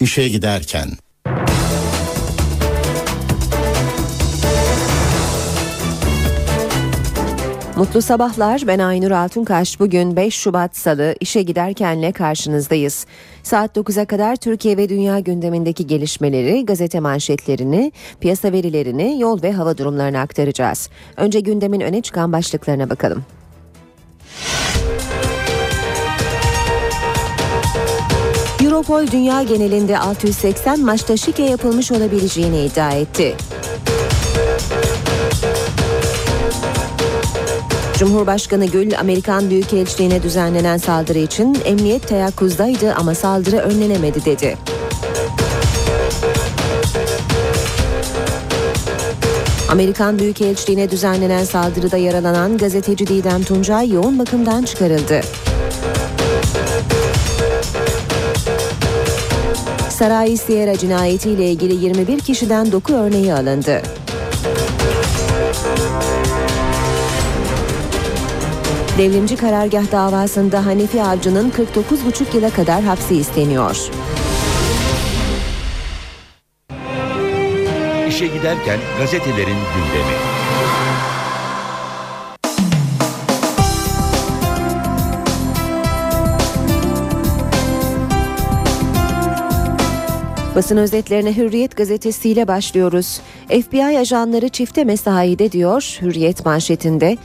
İşe giderken Mutlu sabahlar. Ben Aynur Altunkaş. Bugün 5 Şubat Salı işe giderkenle karşınızdayız. Saat 9'a kadar Türkiye ve dünya gündemindeki gelişmeleri, gazete manşetlerini, piyasa verilerini, yol ve hava durumlarını aktaracağız. Önce gündemin öne çıkan başlıklarına bakalım. Europol dünya genelinde 680 maçta şike yapılmış olabileceğini iddia etti. Cumhurbaşkanı Gül, Amerikan Büyükelçiliğine düzenlenen saldırı için emniyet teyakkuzdaydı ama saldırı önlenemedi dedi. Amerikan Büyükelçiliğine düzenlenen saldırıda yaralanan gazeteci Didem Tuncay yoğun bakımdan çıkarıldı. Saray Sierra cinayetiyle ilgili 21 kişiden doku örneği alındı. Devrimci karargah davasında Hanefi Avcı'nın 49,5 yıla kadar hapsi isteniyor. İşe giderken gazetelerin gündemi. Basın özetlerine Hürriyet gazetesiyle başlıyoruz. FBI ajanları çifte mesaide diyor Hürriyet manşetinde.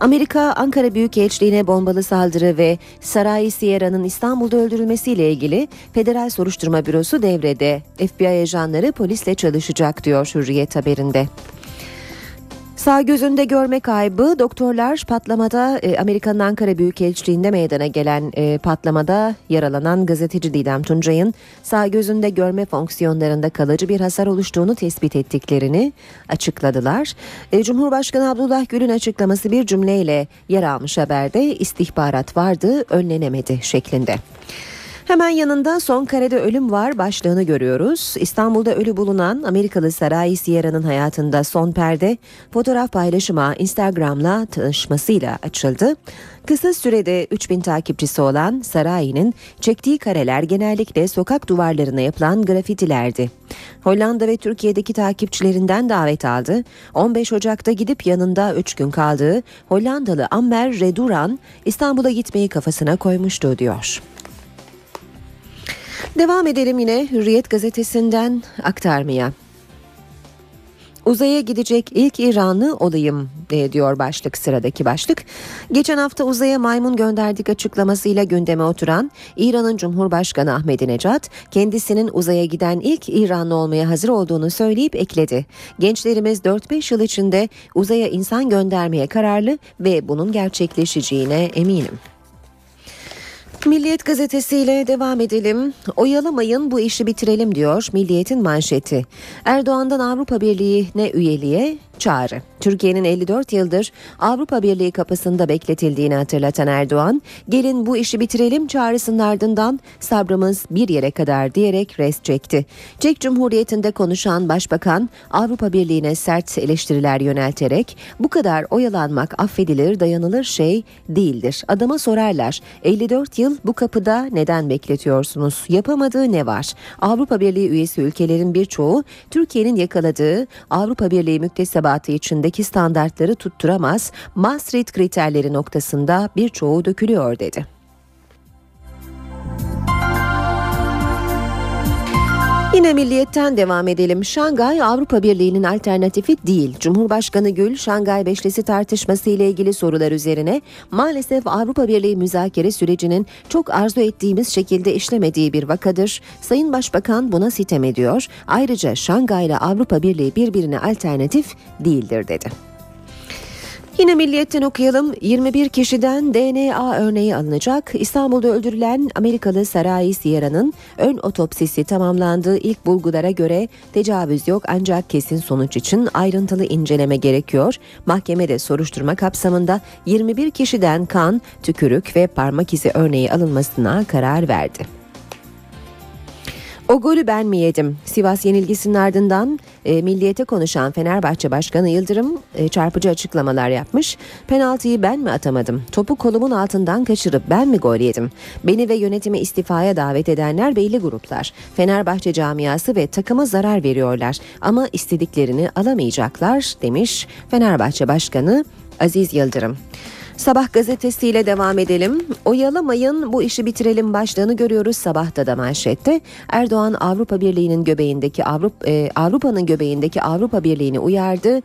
Amerika Ankara Büyükelçiliğine bombalı saldırı ve Saray Sierra'nın İstanbul'da öldürülmesiyle ilgili Federal Soruşturma Bürosu devrede. FBI ajanları polisle çalışacak diyor Hürriyet haberinde. Sağ gözünde görme kaybı doktorlar patlamada e, Amerika'nın Ankara Büyükelçiliğinde meydana gelen e, patlamada yaralanan gazeteci Didem Tuncay'ın sağ gözünde görme fonksiyonlarında kalıcı bir hasar oluştuğunu tespit ettiklerini açıkladılar. E, Cumhurbaşkanı Abdullah Gül'ün açıklaması bir cümleyle yer almış haberde istihbarat vardı önlenemedi şeklinde. Hemen yanında son karede ölüm var başlığını görüyoruz. İstanbul'da ölü bulunan Amerikalı Saray Sierra'nın hayatında son perde fotoğraf paylaşıma Instagram'la tanışmasıyla açıldı. Kısa sürede 3000 takipçisi olan Saray'ın çektiği kareler genellikle sokak duvarlarına yapılan grafitilerdi. Hollanda ve Türkiye'deki takipçilerinden davet aldı. 15 Ocak'ta gidip yanında 3 gün kaldığı Hollandalı Amber Reduran İstanbul'a gitmeyi kafasına koymuştu diyor. Devam edelim yine Hürriyet gazetesinden aktarmaya. Uzaya gidecek ilk İranlı olayım diyor başlık sıradaki başlık. Geçen hafta uzaya maymun gönderdik açıklamasıyla gündeme oturan İran'ın Cumhurbaşkanı Ahmadinejad kendisinin uzaya giden ilk İranlı olmaya hazır olduğunu söyleyip ekledi. Gençlerimiz 4-5 yıl içinde uzaya insan göndermeye kararlı ve bunun gerçekleşeceğine eminim. Milliyet gazetesiyle devam edelim. Oyalamayın bu işi bitirelim diyor Milliyet'in manşeti. Erdoğan'dan Avrupa Birliği'ne üyeliğe çağrı. Türkiye'nin 54 yıldır Avrupa Birliği kapısında bekletildiğini hatırlatan Erdoğan, gelin bu işi bitirelim çağrısının ardından sabrımız bir yere kadar diyerek rest çekti. Çek Cumhuriyeti'nde konuşan Başbakan Avrupa Birliği'ne sert eleştiriler yönelterek bu kadar oyalanmak affedilir dayanılır şey değildir. Adama sorarlar 54 yıl bu kapıda neden bekletiyorsunuz? Yapamadığı ne var? Avrupa Birliği üyesi ülkelerin birçoğu Türkiye'nin yakaladığı Avrupa Birliği müktesebatı içindeki standartları tutturamaz, Maastricht kriterleri noktasında birçoğu dökülüyor dedi. Yine milliyetten devam edelim. Şangay Avrupa Birliği'nin alternatifi değil. Cumhurbaşkanı Gül, Şangay Beşlisi tartışması ile ilgili sorular üzerine maalesef Avrupa Birliği müzakere sürecinin çok arzu ettiğimiz şekilde işlemediği bir vakadır. Sayın Başbakan buna sitem ediyor. Ayrıca Şangay ile Avrupa Birliği birbirine alternatif değildir dedi. Yine Milliyet'ten okuyalım. 21 kişiden DNA örneği alınacak. İstanbul'da öldürülen Amerikalı Sarai Sierra'nın ön otopsisi tamamlandığı ilk bulgulara göre tecavüz yok ancak kesin sonuç için ayrıntılı inceleme gerekiyor. Mahkemede soruşturma kapsamında 21 kişiden kan, tükürük ve parmak izi örneği alınmasına karar verdi. O golü ben mi yedim? Sivas yenilgisinin ardından e, milliyete konuşan Fenerbahçe Başkanı Yıldırım e, çarpıcı açıklamalar yapmış. Penaltıyı ben mi atamadım? Topu kolumun altından kaçırıp ben mi gol yedim? Beni ve yönetimi istifaya davet edenler belli gruplar. Fenerbahçe camiası ve takıma zarar veriyorlar ama istediklerini alamayacaklar demiş Fenerbahçe Başkanı Aziz Yıldırım. Sabah gazetesiyle devam edelim. Oyalamayın bu işi bitirelim başlığını görüyoruz sabahta da manşette. Erdoğan Avrupa Birliği'nin göbeğindeki Avrupa e, Avrupa'nın göbeğindeki Avrupa Birliği'ni uyardı.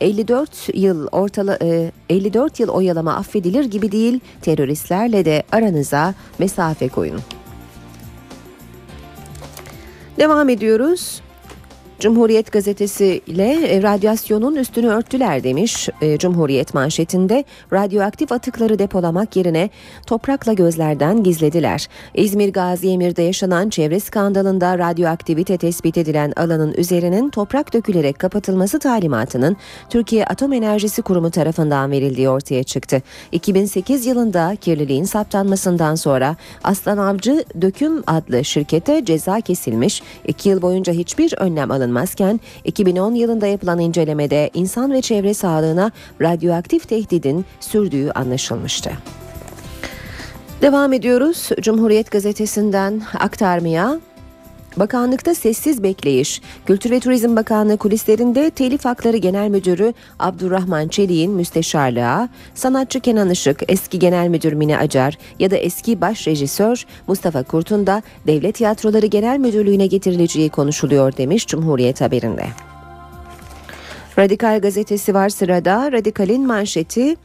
54 yıl ortala e, 54 yıl oyalama affedilir gibi değil. Teröristlerle de aranıza mesafe koyun. Devam ediyoruz. Cumhuriyet gazetesi ile e, radyasyonun üstünü örttüler demiş e, Cumhuriyet manşetinde. Radyoaktif atıkları depolamak yerine toprakla gözlerden gizlediler. İzmir Gazi Emir'de yaşanan çevre skandalında radyoaktivite tespit edilen alanın üzerinin toprak dökülerek kapatılması talimatının Türkiye Atom Enerjisi Kurumu tarafından verildiği ortaya çıktı. 2008 yılında kirliliğin saptanmasından sonra Aslan Avcı Döküm adlı şirkete ceza kesilmiş. 2 yıl boyunca hiçbir önlem alınmamıştı alınmazken 2010 yılında yapılan incelemede insan ve çevre sağlığına radyoaktif tehdidin sürdüğü anlaşılmıştı. Devam ediyoruz Cumhuriyet gazetesinden aktarmaya. Bakanlıkta sessiz bekleyiş. Kültür ve Turizm Bakanlığı kulislerinde Telif Hakları Genel Müdürü Abdurrahman Çelik'in müsteşarlığa, sanatçı Kenan Işık, eski Genel Müdür Mine Acar ya da eski baş rejisör Mustafa Kurt'un da Devlet Tiyatroları Genel Müdürlüğü'ne getirileceği konuşuluyor demiş Cumhuriyet haberinde. Radikal gazetesi var sırada. Radikal'in manşeti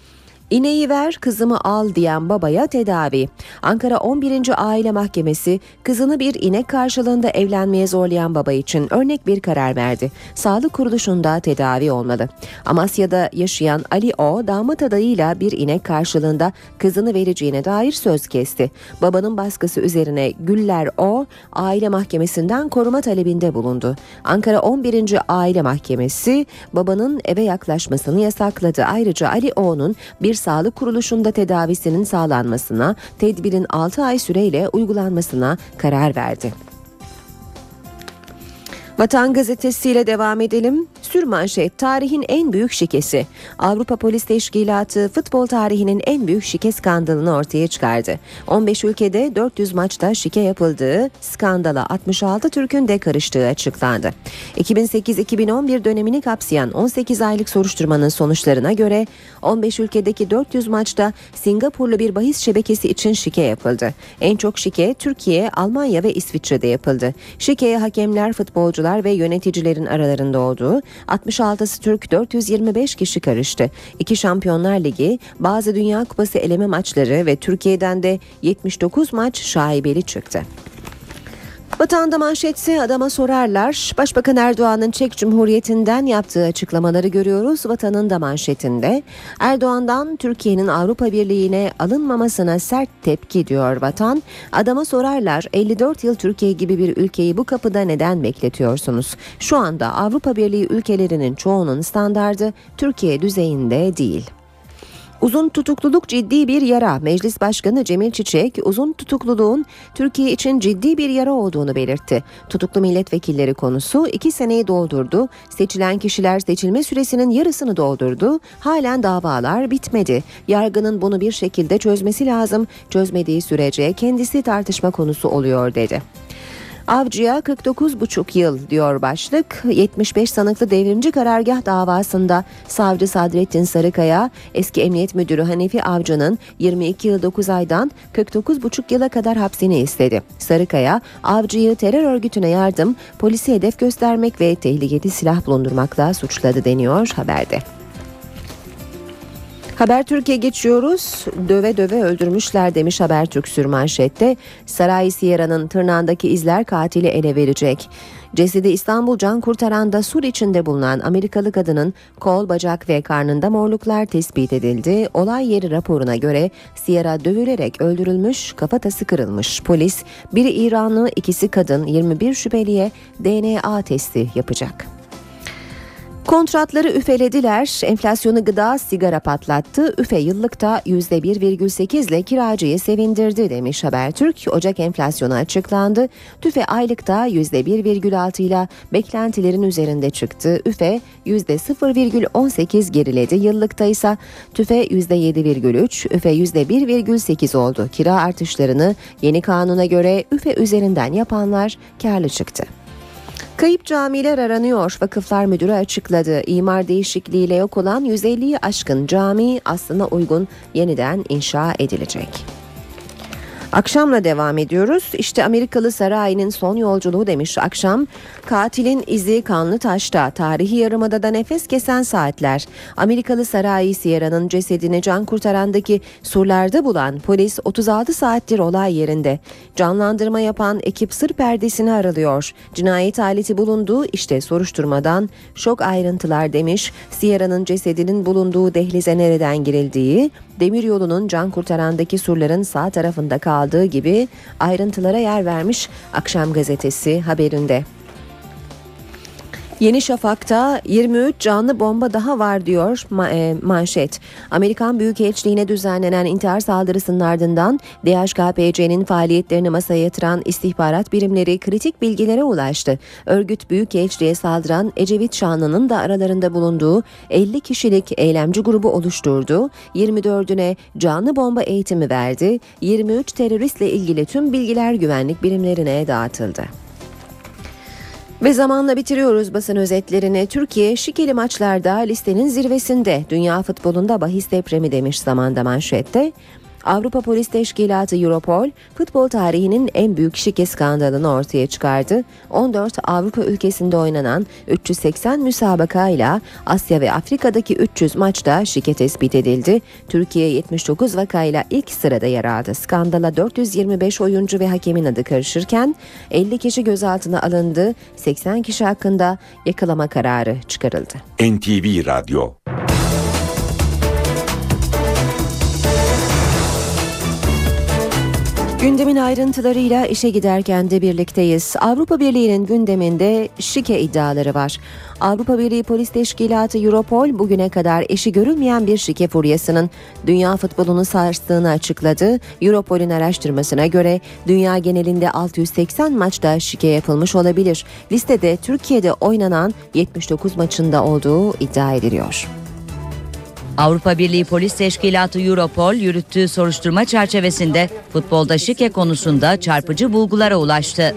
İneği ver kızımı al diyen babaya tedavi. Ankara 11. Aile Mahkemesi kızını bir inek karşılığında evlenmeye zorlayan baba için örnek bir karar verdi. Sağlık kuruluşunda tedavi olmalı. Amasya'da yaşayan Ali O damat adayıyla bir inek karşılığında kızını vereceğine dair söz kesti. Babanın baskısı üzerine Güller O aile mahkemesinden koruma talebinde bulundu. Ankara 11. Aile Mahkemesi babanın eve yaklaşmasını yasakladı. Ayrıca Ali O'nun bir sağlık kuruluşunda tedavisinin sağlanmasına, tedbirin 6 ay süreyle uygulanmasına karar verdi. Vatan gazetesiyle devam edelim. Sürmanşet tarihin en büyük şikesi. Avrupa Polis Teşkilatı futbol tarihinin en büyük şike skandalını ortaya çıkardı. 15 ülkede 400 maçta şike yapıldığı, skandala 66 Türk'ün de karıştığı açıklandı. 2008-2011 dönemini kapsayan 18 aylık soruşturmanın sonuçlarına göre 15 ülkedeki 400 maçta Singapurlu bir bahis şebekesi için şike yapıldı. En çok şike Türkiye, Almanya ve İsviçre'de yapıldı. Şikeye hakemler, futbolcular ve yöneticilerin aralarında olduğu 66'sı Türk 425 kişi karıştı. İki Şampiyonlar Ligi, bazı Dünya Kupası eleme maçları ve Türkiye'den de 79 maç şaibeli çıktı. Vatanda manşetse adama sorarlar. Başbakan Erdoğan'ın Çek Cumhuriyeti'nden yaptığı açıklamaları görüyoruz. Vatanın da manşetinde. Erdoğan'dan Türkiye'nin Avrupa Birliği'ne alınmamasına sert tepki diyor Vatan. Adama sorarlar 54 yıl Türkiye gibi bir ülkeyi bu kapıda neden bekletiyorsunuz? Şu anda Avrupa Birliği ülkelerinin çoğunun standardı Türkiye düzeyinde değil. Uzun tutukluluk ciddi bir yara. Meclis Başkanı Cemil Çiçek, uzun tutukluluğun Türkiye için ciddi bir yara olduğunu belirtti. Tutuklu milletvekilleri konusu iki seneyi doldurdu. Seçilen kişiler seçilme süresinin yarısını doldurdu. Halen davalar bitmedi. Yargının bunu bir şekilde çözmesi lazım. Çözmediği sürece kendisi tartışma konusu oluyor dedi. Avcıya 49,5 yıl diyor başlık. 75 sanıklı devrimci karargah davasında savcı Sadrettin Sarıkaya eski emniyet müdürü Hanefi Avcı'nın 22 yıl 9 aydan 49,5 yıla kadar hapsini istedi. Sarıkaya Avcı'yı terör örgütüne yardım, polisi hedef göstermek ve tehlikeli silah bulundurmakla suçladı deniyor haberde. Haber Türkiye geçiyoruz. Döve döve öldürmüşler demiş Habertürk sürmanşette. Saray Sierra'nın tırnağındaki izler katili ele verecek. Cesedi İstanbul Can Kurtaran'da sur içinde bulunan Amerikalı kadının kol, bacak ve karnında morluklar tespit edildi. Olay yeri raporuna göre Sierra dövülerek öldürülmüş, kafatası kırılmış. Polis, biri İranlı, ikisi kadın 21 şüpheliye DNA testi yapacak. Kontratları üfelediler, enflasyonu gıda sigara patlattı, üfe yıllıkta %1,8 ile kiracıyı sevindirdi demiş Habertürk. Ocak enflasyonu açıklandı, tüfe aylıkta %1,6 ile beklentilerin üzerinde çıktı. Üfe %0,18 geriledi, yıllıkta ise tüfe %7,3, üfe %1,8 oldu. Kira artışlarını yeni kanuna göre üfe üzerinden yapanlar karlı çıktı. Kayıp camiler aranıyor. Vakıflar Müdürü açıkladı. İmar değişikliğiyle yok olan 150'yi aşkın cami aslına uygun yeniden inşa edilecek. Akşamla devam ediyoruz. İşte Amerikalı sarayının son yolculuğu demiş akşam. Katilin izi kanlı taşta. Tarihi yarımada da nefes kesen saatler. Amerikalı sarayı Sierra'nın cesedini can kurtarandaki surlarda bulan polis 36 saattir olay yerinde. Canlandırma yapan ekip sır perdesini aralıyor. Cinayet aleti bulunduğu işte soruşturmadan şok ayrıntılar demiş. Sierra'nın cesedinin bulunduğu dehlize nereden girildiği, demiryolunun can kurtarandaki surların sağ tarafında kaldığı gibi ayrıntılara yer vermiş Akşam Gazetesi haberinde. Yeni Şafak'ta 23 canlı bomba daha var diyor e, manşet. Amerikan Büyükelçiliğine düzenlenen intihar saldırısının ardından DHKPC'nin faaliyetlerini masaya yatıran istihbarat birimleri kritik bilgilere ulaştı. Örgüt Büyükelçiliğe saldıran Ecevit Şanlı'nın da aralarında bulunduğu 50 kişilik eylemci grubu oluşturdu. 24'üne canlı bomba eğitimi verdi. 23 teröristle ilgili tüm bilgiler güvenlik birimlerine dağıtıldı. Ve zamanla bitiriyoruz basın özetlerini. Türkiye şikeli maçlarda listenin zirvesinde. Dünya futbolunda bahis depremi demiş zamanda manşette. Avrupa Polis Teşkilatı Europol futbol tarihinin en büyük şike skandalını ortaya çıkardı. 14 Avrupa ülkesinde oynanan 380 müsabaka ile Asya ve Afrika'daki 300 maçta şike tespit edildi. Türkiye 79 vakayla ilk sırada yer aldı. Skandala 425 oyuncu ve hakemin adı karışırken 50 kişi gözaltına alındı. 80 kişi hakkında yakalama kararı çıkarıldı. NTV Radyo Gündemin ayrıntılarıyla işe giderken de birlikteyiz. Avrupa Birliği'nin gündeminde şike iddiaları var. Avrupa Birliği Polis Teşkilatı Europol bugüne kadar eşi görülmeyen bir şike furyasının dünya futbolunu sarstığını açıkladı. Europol'ün araştırmasına göre dünya genelinde 680 maçta şike yapılmış olabilir. Listede Türkiye'de oynanan 79 maçında olduğu iddia ediliyor. Avrupa Birliği Polis Teşkilatı Europol yürüttüğü soruşturma çerçevesinde futbolda şike konusunda çarpıcı bulgulara ulaştı.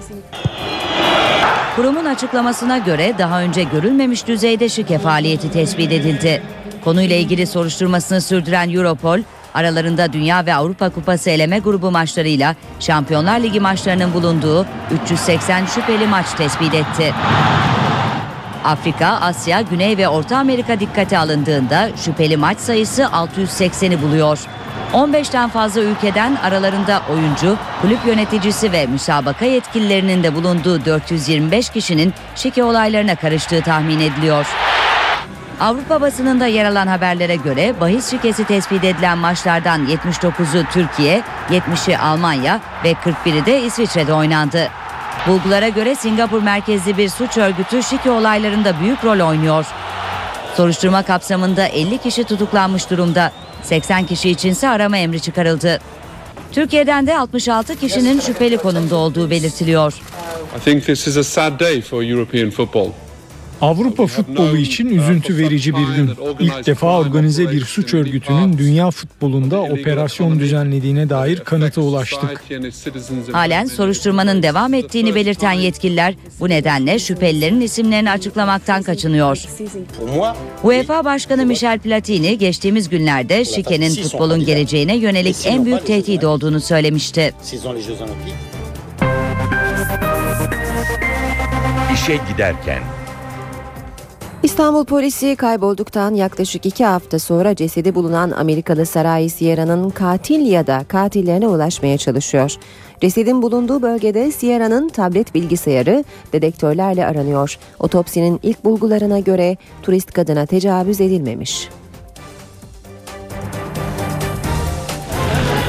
Kurumun açıklamasına göre daha önce görülmemiş düzeyde şike faaliyeti tespit edildi. Konuyla ilgili soruşturmasını sürdüren Europol, aralarında Dünya ve Avrupa Kupası eleme grubu maçlarıyla Şampiyonlar Ligi maçlarının bulunduğu 380 şüpheli maç tespit etti. Afrika, Asya, Güney ve Orta Amerika dikkate alındığında şüpheli maç sayısı 680'i buluyor. 15'ten fazla ülkeden aralarında oyuncu, kulüp yöneticisi ve müsabaka yetkililerinin de bulunduğu 425 kişinin şike olaylarına karıştığı tahmin ediliyor. Avrupa basınında yer alan haberlere göre bahis şikesi tespit edilen maçlardan 79'u Türkiye, 70'i Almanya ve 41'i de İsviçre'de oynandı. Bulgulara göre Singapur merkezli bir suç örgütü şike olaylarında büyük rol oynuyor. Soruşturma kapsamında 50 kişi tutuklanmış durumda. 80 kişi içinse arama emri çıkarıldı. Türkiye'den de 66 kişinin şüpheli konumda olduğu belirtiliyor. I think this is a sad day for European football. Avrupa futbolu için üzüntü verici bir gün. İlk defa organize bir suç örgütünün dünya futbolunda operasyon düzenlediğine dair kanıta ulaştık. Halen soruşturmanın devam ettiğini belirten yetkililer bu nedenle şüphelilerin isimlerini açıklamaktan kaçınıyor. UEFA Başkanı Michel Platini geçtiğimiz günlerde şikenin futbolun geleceğine yönelik en büyük tehdit olduğunu söylemişti. İşe giderken İstanbul polisi kaybolduktan yaklaşık iki hafta sonra cesedi bulunan Amerikalı Saray Sierra'nın katil ya da katillerine ulaşmaya çalışıyor. Cesedin bulunduğu bölgede Sierra'nın tablet bilgisayarı dedektörlerle aranıyor. Otopsinin ilk bulgularına göre turist kadına tecavüz edilmemiş.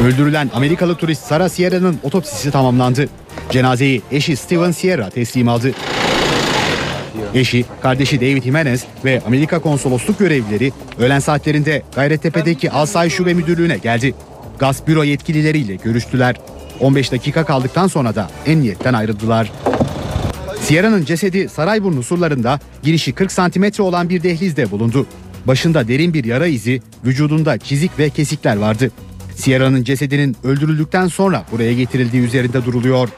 Öldürülen Amerikalı turist Sara Sierra'nın otopsisi tamamlandı. Cenazeyi eşi Steven Sierra teslim aldı. Eşi, kardeşi David Jimenez ve Amerika konsolosluk görevlileri öğlen saatlerinde Gayrettepe'deki Alsay Şube Müdürlüğü'ne geldi. Gaz büro yetkilileriyle görüştüler. 15 dakika kaldıktan sonra da emniyetten ayrıldılar. Sierra'nın cesedi Sarayburnu surlarında girişi 40 santimetre olan bir dehlizde bulundu. Başında derin bir yara izi, vücudunda çizik ve kesikler vardı. Sierra'nın cesedinin öldürüldükten sonra buraya getirildiği üzerinde duruluyor.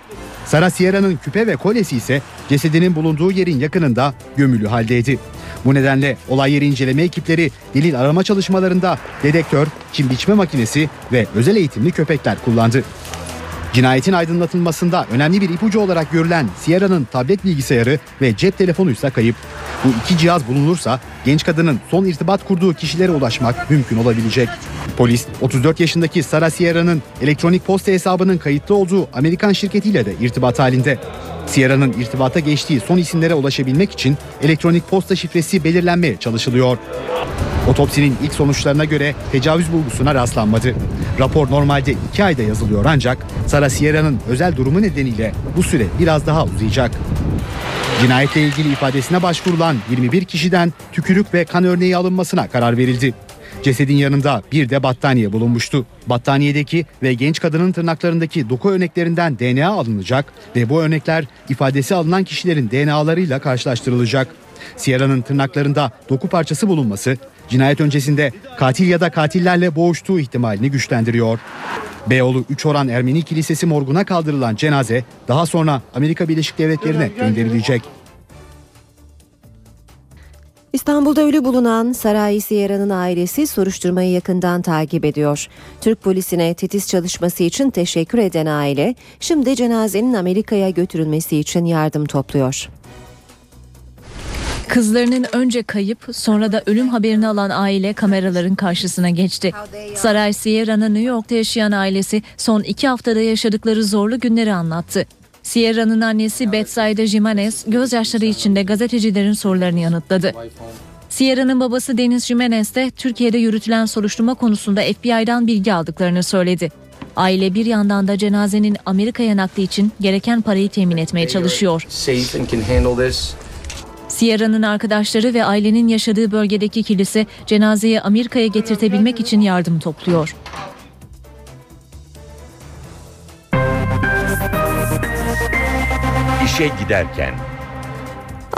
Sara Sierra'nın küpe ve kolyesi ise cesedinin bulunduğu yerin yakınında gömülü haldeydi. Bu nedenle olay yeri inceleme ekipleri delil arama çalışmalarında dedektör, çim biçme makinesi ve özel eğitimli köpekler kullandı. Cinayetin aydınlatılmasında önemli bir ipucu olarak görülen Sierra'nın tablet bilgisayarı ve cep telefonu ise kayıp. Bu iki cihaz bulunursa genç kadının son irtibat kurduğu kişilere ulaşmak mümkün olabilecek. Polis 34 yaşındaki Sara Sierra'nın elektronik posta hesabının kayıtlı olduğu Amerikan şirketiyle de irtibat halinde. Sierra'nın irtibata geçtiği son isimlere ulaşabilmek için elektronik posta şifresi belirlenmeye çalışılıyor. Otopsinin ilk sonuçlarına göre tecavüz bulgusuna rastlanmadı. Rapor normalde 2 ayda yazılıyor ancak Sara Sierra'nın özel durumu nedeniyle bu süre biraz daha uzayacak. Cinayetle ilgili ifadesine başvurulan 21 kişiden tükürük ve kan örneği alınmasına karar verildi. Cesedin yanında bir de battaniye bulunmuştu. Battaniyedeki ve genç kadının tırnaklarındaki doku örneklerinden DNA alınacak ve bu örnekler ifadesi alınan kişilerin DNA'larıyla karşılaştırılacak. Sierra'nın tırnaklarında doku parçası bulunması cinayet öncesinde katil ya da katillerle boğuştuğu ihtimalini güçlendiriyor. Beyoğlu 3 Oran Ermeni Kilisesi morguna kaldırılan cenaze daha sonra Amerika Birleşik Devletleri'ne gönderilecek. İstanbul'da ölü bulunan Saray Sierra'nın ailesi soruşturmayı yakından takip ediyor. Türk polisine titiz çalışması için teşekkür eden aile, şimdi cenazenin Amerika'ya götürülmesi için yardım topluyor. Kızlarının önce kayıp sonra da ölüm haberini alan aile kameraların karşısına geçti. Saray Sierra'nın New York'ta yaşayan ailesi son iki haftada yaşadıkları zorlu günleri anlattı. Sierra'nın annesi Bethsaida Jimenez gözyaşları içinde gazetecilerin sorularını yanıtladı. Sierra'nın babası Deniz Jimenez de Türkiye'de yürütülen soruşturma konusunda FBI'dan bilgi aldıklarını söyledi. Aile bir yandan da cenazenin Amerika'ya nakli için gereken parayı temin etmeye çalışıyor. Sierra'nın arkadaşları ve ailenin yaşadığı bölgedeki kilise cenazeyi Amerika'ya getirtebilmek için yardım topluyor. İşe giderken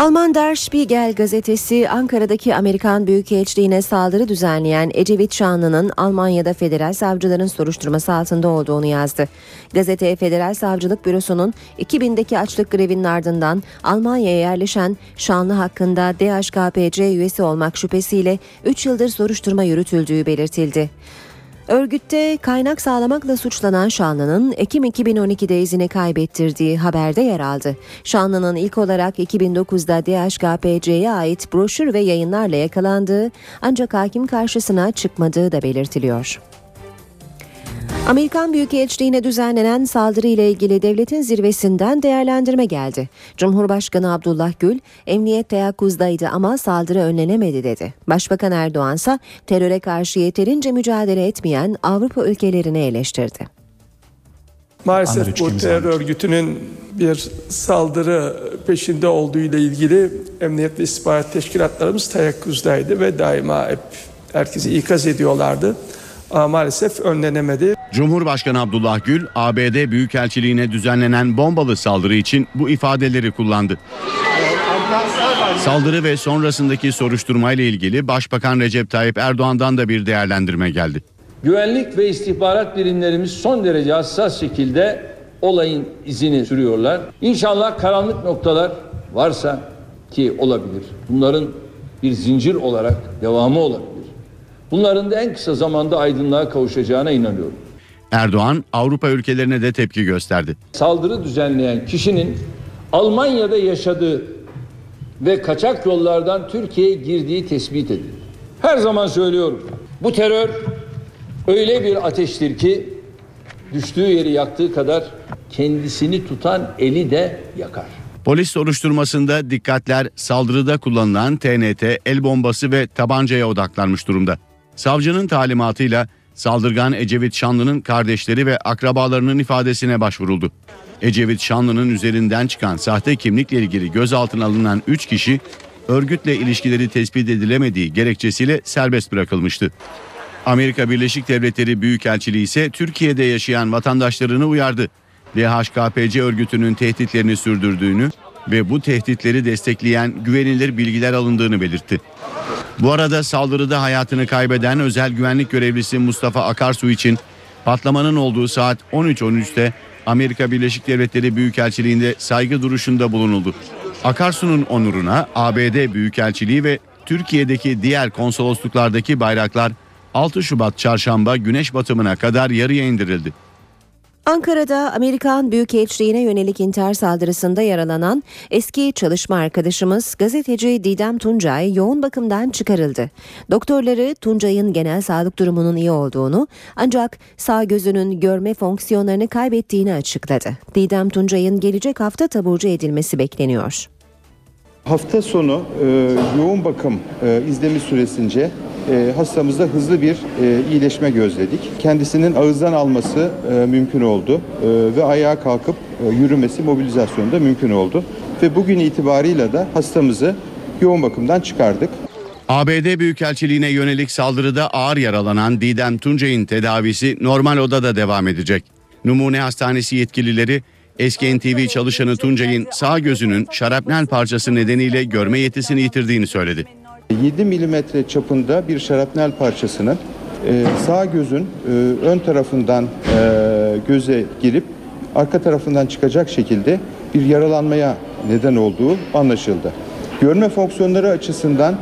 Alman Der Spiegel gazetesi Ankara'daki Amerikan Büyükelçiliğine saldırı düzenleyen Ecevit Şanlı'nın Almanya'da federal savcıların soruşturması altında olduğunu yazdı. Gazete Federal Savcılık Bürosu'nun 2000'deki açlık grevinin ardından Almanya'ya yerleşen Şanlı hakkında DHKPC üyesi olmak şüphesiyle 3 yıldır soruşturma yürütüldüğü belirtildi. Örgütte kaynak sağlamakla suçlanan Şanlı'nın Ekim 2012'de izini kaybettirdiği haberde yer aldı. Şanlı'nın ilk olarak 2009'da DHKPC'ye ait broşür ve yayınlarla yakalandığı ancak hakim karşısına çıkmadığı da belirtiliyor. Amerikan Büyükelçiliğine düzenlenen saldırı ile ilgili devletin zirvesinden değerlendirme geldi. Cumhurbaşkanı Abdullah Gül, emniyet teyakkuzdaydı ama saldırı önlenemedi dedi. Başbakan Erdoğan ise teröre karşı yeterince mücadele etmeyen Avrupa ülkelerini eleştirdi. Maalesef bu terör örgütünün bir saldırı peşinde olduğu ile ilgili emniyet ve istihbarat teşkilatlarımız teyakkuzdaydı ve daima hep herkesi ikaz ediyorlardı. Ama maalesef önlenemedi. Cumhurbaşkanı Abdullah Gül, ABD Büyükelçiliğine düzenlenen bombalı saldırı için bu ifadeleri kullandı. Saldırı ve sonrasındaki soruşturmayla ilgili Başbakan Recep Tayyip Erdoğan'dan da bir değerlendirme geldi. Güvenlik ve istihbarat birimlerimiz son derece hassas şekilde olayın izini sürüyorlar. İnşallah karanlık noktalar varsa ki olabilir. Bunların bir zincir olarak devamı olabilir. Bunların da en kısa zamanda aydınlığa kavuşacağına inanıyorum. Erdoğan Avrupa ülkelerine de tepki gösterdi. Saldırı düzenleyen kişinin Almanya'da yaşadığı ve kaçak yollardan Türkiye'ye girdiği tespit edildi. Her zaman söylüyorum. Bu terör öyle bir ateştir ki düştüğü yeri yaktığı kadar kendisini tutan eli de yakar. Polis soruşturmasında dikkatler saldırıda kullanılan TNT, el bombası ve tabancaya odaklanmış durumda. Savcının talimatıyla saldırgan Ecevit Şanlı'nın kardeşleri ve akrabalarının ifadesine başvuruldu. Ecevit Şanlı'nın üzerinden çıkan sahte kimlikle ilgili gözaltına alınan 3 kişi örgütle ilişkileri tespit edilemediği gerekçesiyle serbest bırakılmıştı. Amerika Birleşik Devletleri Büyükelçiliği ise Türkiye'de yaşayan vatandaşlarını uyardı. DHKPC örgütünün tehditlerini sürdürdüğünü ve bu tehditleri destekleyen güvenilir bilgiler alındığını belirtti. Bu arada saldırıda hayatını kaybeden özel güvenlik görevlisi Mustafa Akarsu için patlamanın olduğu saat 13.13'te Amerika Birleşik Devletleri Büyükelçiliğinde saygı duruşunda bulunuldu. Akarsu'nun onuruna ABD Büyükelçiliği ve Türkiye'deki diğer konsolosluklardaki bayraklar 6 Şubat çarşamba güneş batımına kadar yarıya indirildi. Ankara'da Amerikan Büyükelçiliğine yönelik intihar saldırısında yaralanan eski çalışma arkadaşımız gazeteci Didem Tuncay yoğun bakımdan çıkarıldı. Doktorları Tuncay'ın genel sağlık durumunun iyi olduğunu ancak sağ gözünün görme fonksiyonlarını kaybettiğini açıkladı. Didem Tuncay'ın gelecek hafta taburcu edilmesi bekleniyor. Hafta sonu e, yoğun bakım e, izlemi süresince e, hastamızda hızlı bir e, iyileşme gözledik. Kendisinin ağızdan alması e, mümkün oldu e, ve ayağa kalkıp e, yürümesi, mobilizasyonu da mümkün oldu. Ve bugün itibarıyla da hastamızı yoğun bakımdan çıkardık. ABD Büyükelçiliğine yönelik saldırıda ağır yaralanan Didem Tuncay'ın tedavisi normal odada devam edecek. Numune Hastanesi yetkilileri eski NTV çalışanı Tuncay'ın sağ gözünün şarapnel parçası nedeniyle görme yetisini yitirdiğini söyledi. 7 milimetre çapında bir şarapnel parçasının e, sağ gözün e, ön tarafından e, göze girip arka tarafından çıkacak şekilde bir yaralanmaya neden olduğu anlaşıldı. Görme fonksiyonları açısından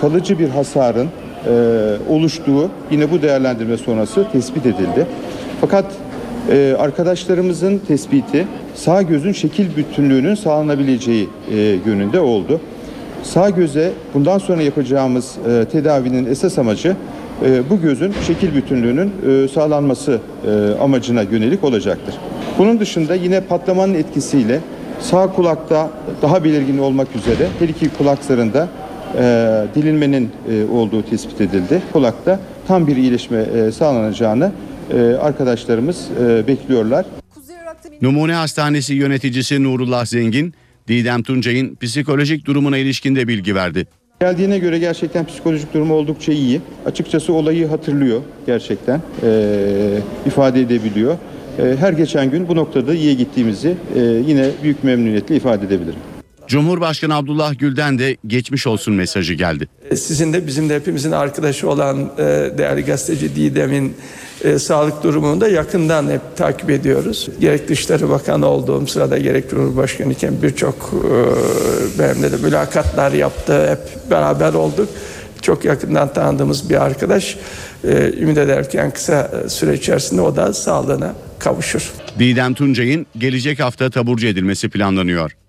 kalıcı bir hasarın oluştuğu yine bu değerlendirme sonrası tespit edildi. Fakat arkadaşlarımızın tespiti sağ gözün şekil bütünlüğünün sağlanabileceği e, yönünde oldu. Sağ göze bundan sonra yapacağımız e, tedavinin esas amacı e, bu gözün şekil bütünlüğünün e, sağlanması e, amacına yönelik olacaktır. Bunun dışında yine patlamanın etkisiyle sağ kulakta daha belirgin olmak üzere her iki kulak zarında e, dilinmenin e, olduğu tespit edildi. Kulakta tam bir iyileşme e, sağlanacağını e, arkadaşlarımız e, bekliyorlar. Numune Hastanesi yöneticisi Nurullah Zengin, Didem Tuncay'ın psikolojik durumuna ilişkinde bilgi verdi. Geldiğine göre gerçekten psikolojik durumu oldukça iyi. Açıkçası olayı hatırlıyor gerçekten. Ee, ifade edebiliyor. Ee, her geçen gün bu noktada iyi gittiğimizi e, yine büyük memnuniyetle ifade edebilirim. Cumhurbaşkanı Abdullah Gül'den de geçmiş olsun mesajı geldi. Sizin de bizim de hepimizin arkadaşı olan e, değerli gazeteci Didem'in e, sağlık durumunu da yakından hep takip ediyoruz. Gerek Dışişleri Bakanı olduğum sırada gerek Cumhurbaşkanı iken birçok e, benimle de mülakatlar yaptı. Hep beraber olduk. Çok yakından tanıdığımız bir arkadaş. E, ümit ederken kısa süre içerisinde o da sağlığına kavuşur. Didem Tuncay'ın gelecek hafta taburcu edilmesi planlanıyor.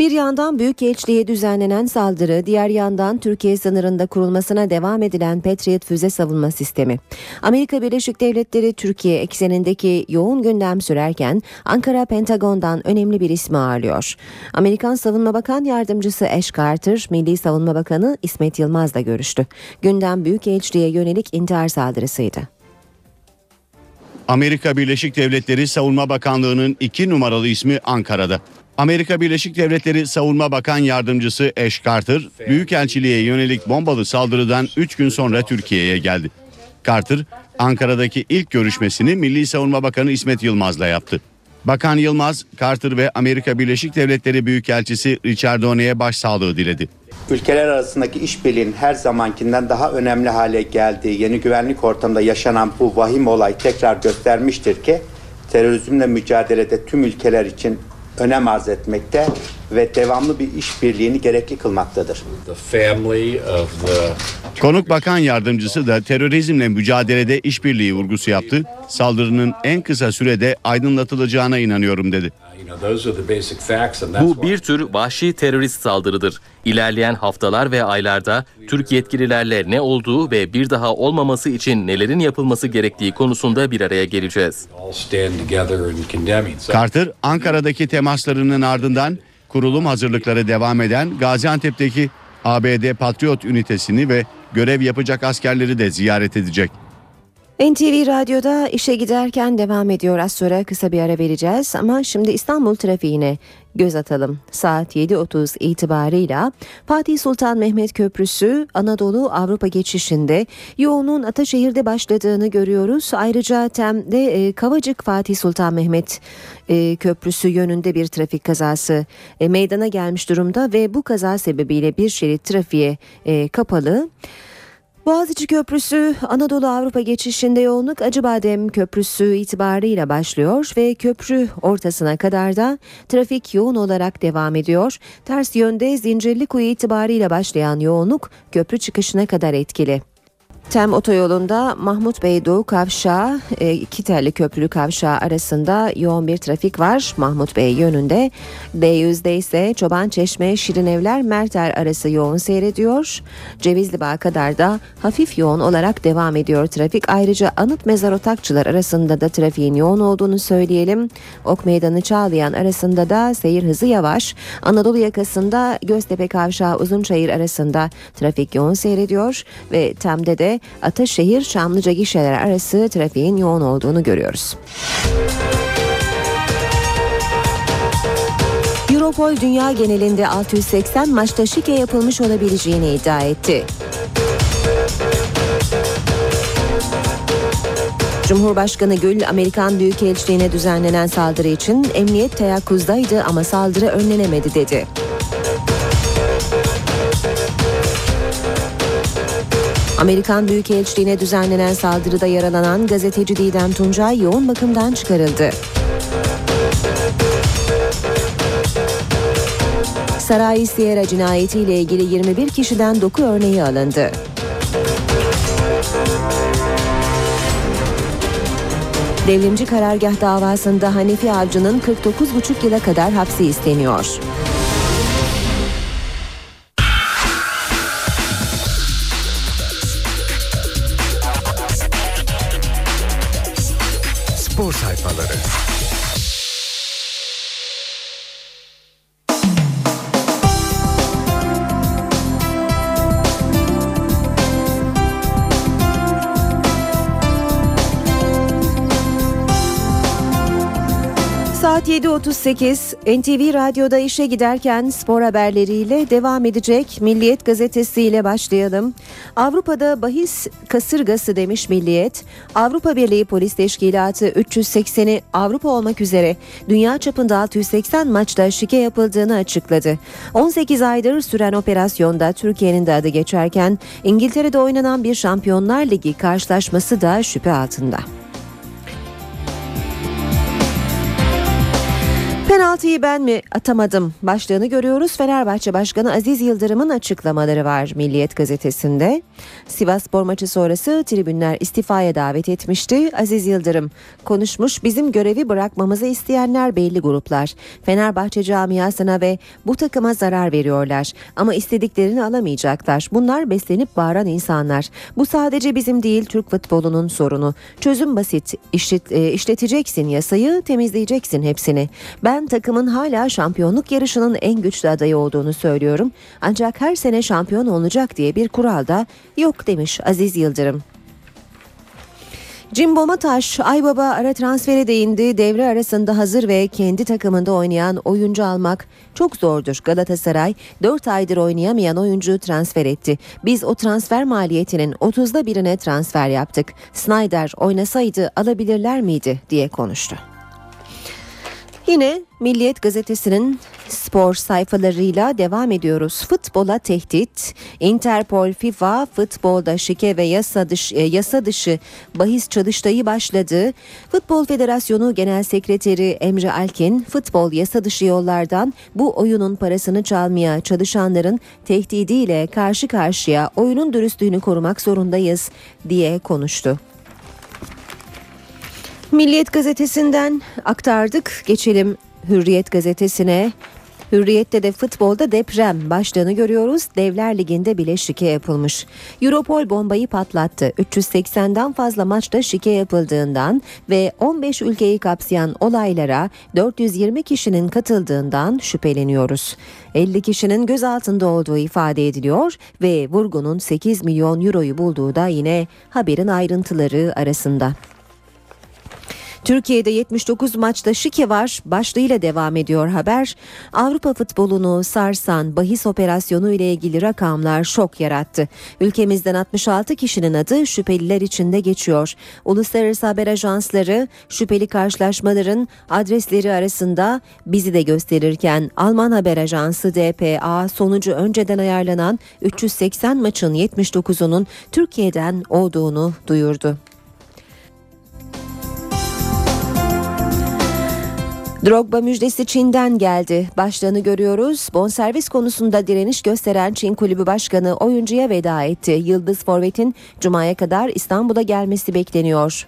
Bir yandan Büyükelçiliğe düzenlenen saldırı, diğer yandan Türkiye sınırında kurulmasına devam edilen Patriot füze savunma sistemi. Amerika Birleşik Devletleri Türkiye eksenindeki yoğun gündem sürerken Ankara Pentagon'dan önemli bir ismi ağırlıyor. Amerikan Savunma Bakan Yardımcısı Ash Carter, Milli Savunma Bakanı İsmet Yılmaz'la görüştü. Gündem Büyükelçiliğe yönelik intihar saldırısıydı. Amerika Birleşik Devletleri Savunma Bakanlığı'nın iki numaralı ismi Ankara'da. Amerika Birleşik Devletleri Savunma Bakan Yardımcısı Ash Carter, Büyükelçiliğe yönelik bombalı saldırıdan 3 gün sonra Türkiye'ye geldi. Carter, Ankara'daki ilk görüşmesini Milli Savunma Bakanı İsmet Yılmaz'la yaptı. Bakan Yılmaz, Carter ve Amerika Birleşik Devletleri Büyükelçisi Richard Doney'e başsağlığı diledi. Ülkeler arasındaki işbirliğinin her zamankinden daha önemli hale geldiği yeni güvenlik ortamında yaşanan bu vahim olay tekrar göstermiştir ki terörizmle mücadelede tüm ülkeler için önem arz etmekte ve devamlı bir işbirliğini gerekli kılmaktadır. Konuk Bakan Yardımcısı da terörizmle mücadelede işbirliği vurgusu yaptı. Saldırının en kısa sürede aydınlatılacağına inanıyorum dedi. Bu bir tür vahşi terörist saldırıdır. İlerleyen haftalar ve aylarda Türk yetkililerle ne olduğu ve bir daha olmaması için nelerin yapılması gerektiği konusunda bir araya geleceğiz. Carter, Ankara'daki temaslarının ardından kurulum hazırlıkları devam eden Gaziantep'teki ABD Patriot ünitesini ve görev yapacak askerleri de ziyaret edecek. NTV Radyo'da işe giderken devam ediyor. Az sonra kısa bir ara vereceğiz ama şimdi İstanbul trafiğine göz atalım. Saat 7.30 itibarıyla Fatih Sultan Mehmet Köprüsü Anadolu Avrupa geçişinde yoğunluğun Ataşehir'de başladığını görüyoruz. Ayrıca Tem'de e, Kavacık Fatih Sultan Mehmet e, Köprüsü yönünde bir trafik kazası e, meydana gelmiş durumda ve bu kaza sebebiyle bir şerit trafiğe e, kapalı. Boğaziçi Köprüsü Anadolu Avrupa geçişinde yoğunluk Acıbadem Köprüsü itibarıyla başlıyor ve köprü ortasına kadar da trafik yoğun olarak devam ediyor. Ters yönde Zincirlikuyu itibarıyla başlayan yoğunluk köprü çıkışına kadar etkili. Tem otoyolunda Mahmut Bey Doğu Kavşağı, e, iki telli köprülü kavşağı arasında yoğun bir trafik var. Mahmut Bey yönünde. D100'de ise Çoban Çeşme, Şirinevler, Merter arası yoğun seyrediyor. Cevizli Bağ kadar da hafif yoğun olarak devam ediyor trafik. Ayrıca Anıt Mezar Otakçılar arasında da trafiğin yoğun olduğunu söyleyelim. Ok Meydanı Çağlayan arasında da seyir hızı yavaş. Anadolu yakasında Göztepe Kavşağı Uzunçayır arasında trafik yoğun seyrediyor ve Tem'de de Ataşehir Çamlıca gişeler arası trafiğin yoğun olduğunu görüyoruz. Europol dünya genelinde 680 maçta şike yapılmış olabileceğini iddia etti. Cumhurbaşkanı Gül, Amerikan Büyükelçiliğine düzenlenen saldırı için emniyet teyakkuzdaydı ama saldırı önlenemedi dedi. Amerikan Büyükelçiliğine düzenlenen saldırıda yaralanan gazeteci Didem Tuncay yoğun bakımdan çıkarıldı. Saray Sierra cinayetiyle ilgili 21 kişiden doku örneği alındı. Devrimci karargah davasında Hanefi Avcı'nın 49,5 yıla kadar hapsi isteniyor. 9.38 NTV Radyo'da işe giderken spor haberleriyle devam edecek Milliyet Gazetesi ile başlayalım. Avrupa'da bahis kasırgası demiş Milliyet. Avrupa Birliği Polis Teşkilatı 380'i Avrupa olmak üzere dünya çapında 680 maçta şike yapıldığını açıkladı. 18 aydır süren operasyonda Türkiye'nin de adı geçerken İngiltere'de oynanan bir Şampiyonlar Ligi karşılaşması da şüphe altında. Penaltıyı ben mi atamadım başlığını görüyoruz. Fenerbahçe Başkanı Aziz Yıldırım'ın açıklamaları var Milliyet gazetesinde. Sivas spor maçı sonrası tribünler istifaya davet etmişti. Aziz Yıldırım konuşmuş bizim görevi bırakmamızı isteyenler belli gruplar. Fenerbahçe camiasına ve bu takıma zarar veriyorlar. Ama istediklerini alamayacaklar. Bunlar beslenip bağıran insanlar. Bu sadece bizim değil Türk futbolunun sorunu. Çözüm basit. İşlet, e, işleteceksin yasayı temizleyeceksin hepsini. Ben takımın hala şampiyonluk yarışının en güçlü adayı olduğunu söylüyorum. Ancak her sene şampiyon olacak diye bir kural da yok demiş Aziz Yıldırım. Jim Bomataş, Aybaba ara transfere değindi. Devre arasında hazır ve kendi takımında oynayan oyuncu almak çok zordur. Galatasaray 4 aydır oynayamayan oyuncu transfer etti. Biz o transfer maliyetinin 30'da birine transfer yaptık. Snyder oynasaydı alabilirler miydi diye konuştu. Yine Milliyet gazetesinin spor sayfalarıyla devam ediyoruz. Futbola tehdit, Interpol, FIFA, futbolda şike ve yasa dışı, yasa dışı bahis çalıştayı başladı. Futbol Federasyonu Genel Sekreteri Emre Alkin, futbol yasa dışı yollardan bu oyunun parasını çalmaya çalışanların tehdidiyle karşı karşıya oyunun dürüstlüğünü korumak zorundayız diye konuştu. Milliyet gazetesinden aktardık. Geçelim Hürriyet gazetesine. Hürriyette de futbolda deprem başlığını görüyoruz. Devler Ligi'nde bile şike yapılmış. Europol bombayı patlattı. 380'den fazla maçta şike yapıldığından ve 15 ülkeyi kapsayan olaylara 420 kişinin katıldığından şüpheleniyoruz. 50 kişinin gözaltında olduğu ifade ediliyor ve vurgunun 8 milyon euroyu bulduğu da yine haberin ayrıntıları arasında. Türkiye'de 79 maçta şike var başlığıyla devam ediyor haber. Avrupa futbolunu sarsan bahis operasyonu ile ilgili rakamlar şok yarattı. Ülkemizden 66 kişinin adı şüpheliler içinde geçiyor. Uluslararası haber ajansları şüpheli karşılaşmaların adresleri arasında bizi de gösterirken Alman haber ajansı DPA sonucu önceden ayarlanan 380 maçın 79'unun Türkiye'den olduğunu duyurdu. Drogba müjdesi Çin'den geldi. Başlığını görüyoruz. Bonservis konusunda direniş gösteren Çin Kulübü Başkanı oyuncuya veda etti. Yıldız Forvet'in Cuma'ya kadar İstanbul'a gelmesi bekleniyor.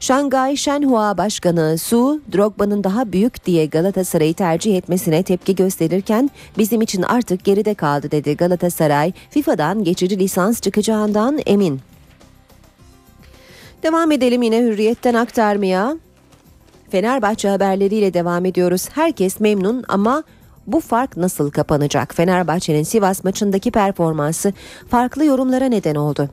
Şangay Shenhua Başkanı Su, Drogba'nın daha büyük diye Galatasaray'ı tercih etmesine tepki gösterirken bizim için artık geride kaldı dedi Galatasaray. FIFA'dan geçici lisans çıkacağından emin. Devam edelim yine hürriyetten aktarmaya. Fenerbahçe haberleriyle devam ediyoruz. Herkes memnun ama bu fark nasıl kapanacak? Fenerbahçe'nin Sivas maçındaki performansı farklı yorumlara neden oldu.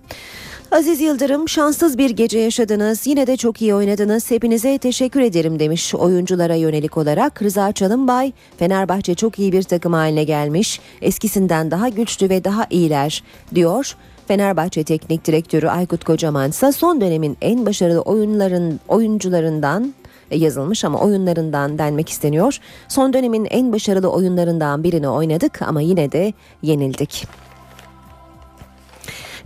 Aziz Yıldırım şanssız bir gece yaşadınız yine de çok iyi oynadınız hepinize teşekkür ederim demiş oyunculara yönelik olarak Rıza Çalınbay Fenerbahçe çok iyi bir takım haline gelmiş eskisinden daha güçlü ve daha iyiler diyor. Fenerbahçe Teknik Direktörü Aykut Kocaman ise son dönemin en başarılı oyunların oyuncularından yazılmış ama oyunlarından denmek isteniyor. Son dönemin en başarılı oyunlarından birini oynadık ama yine de yenildik.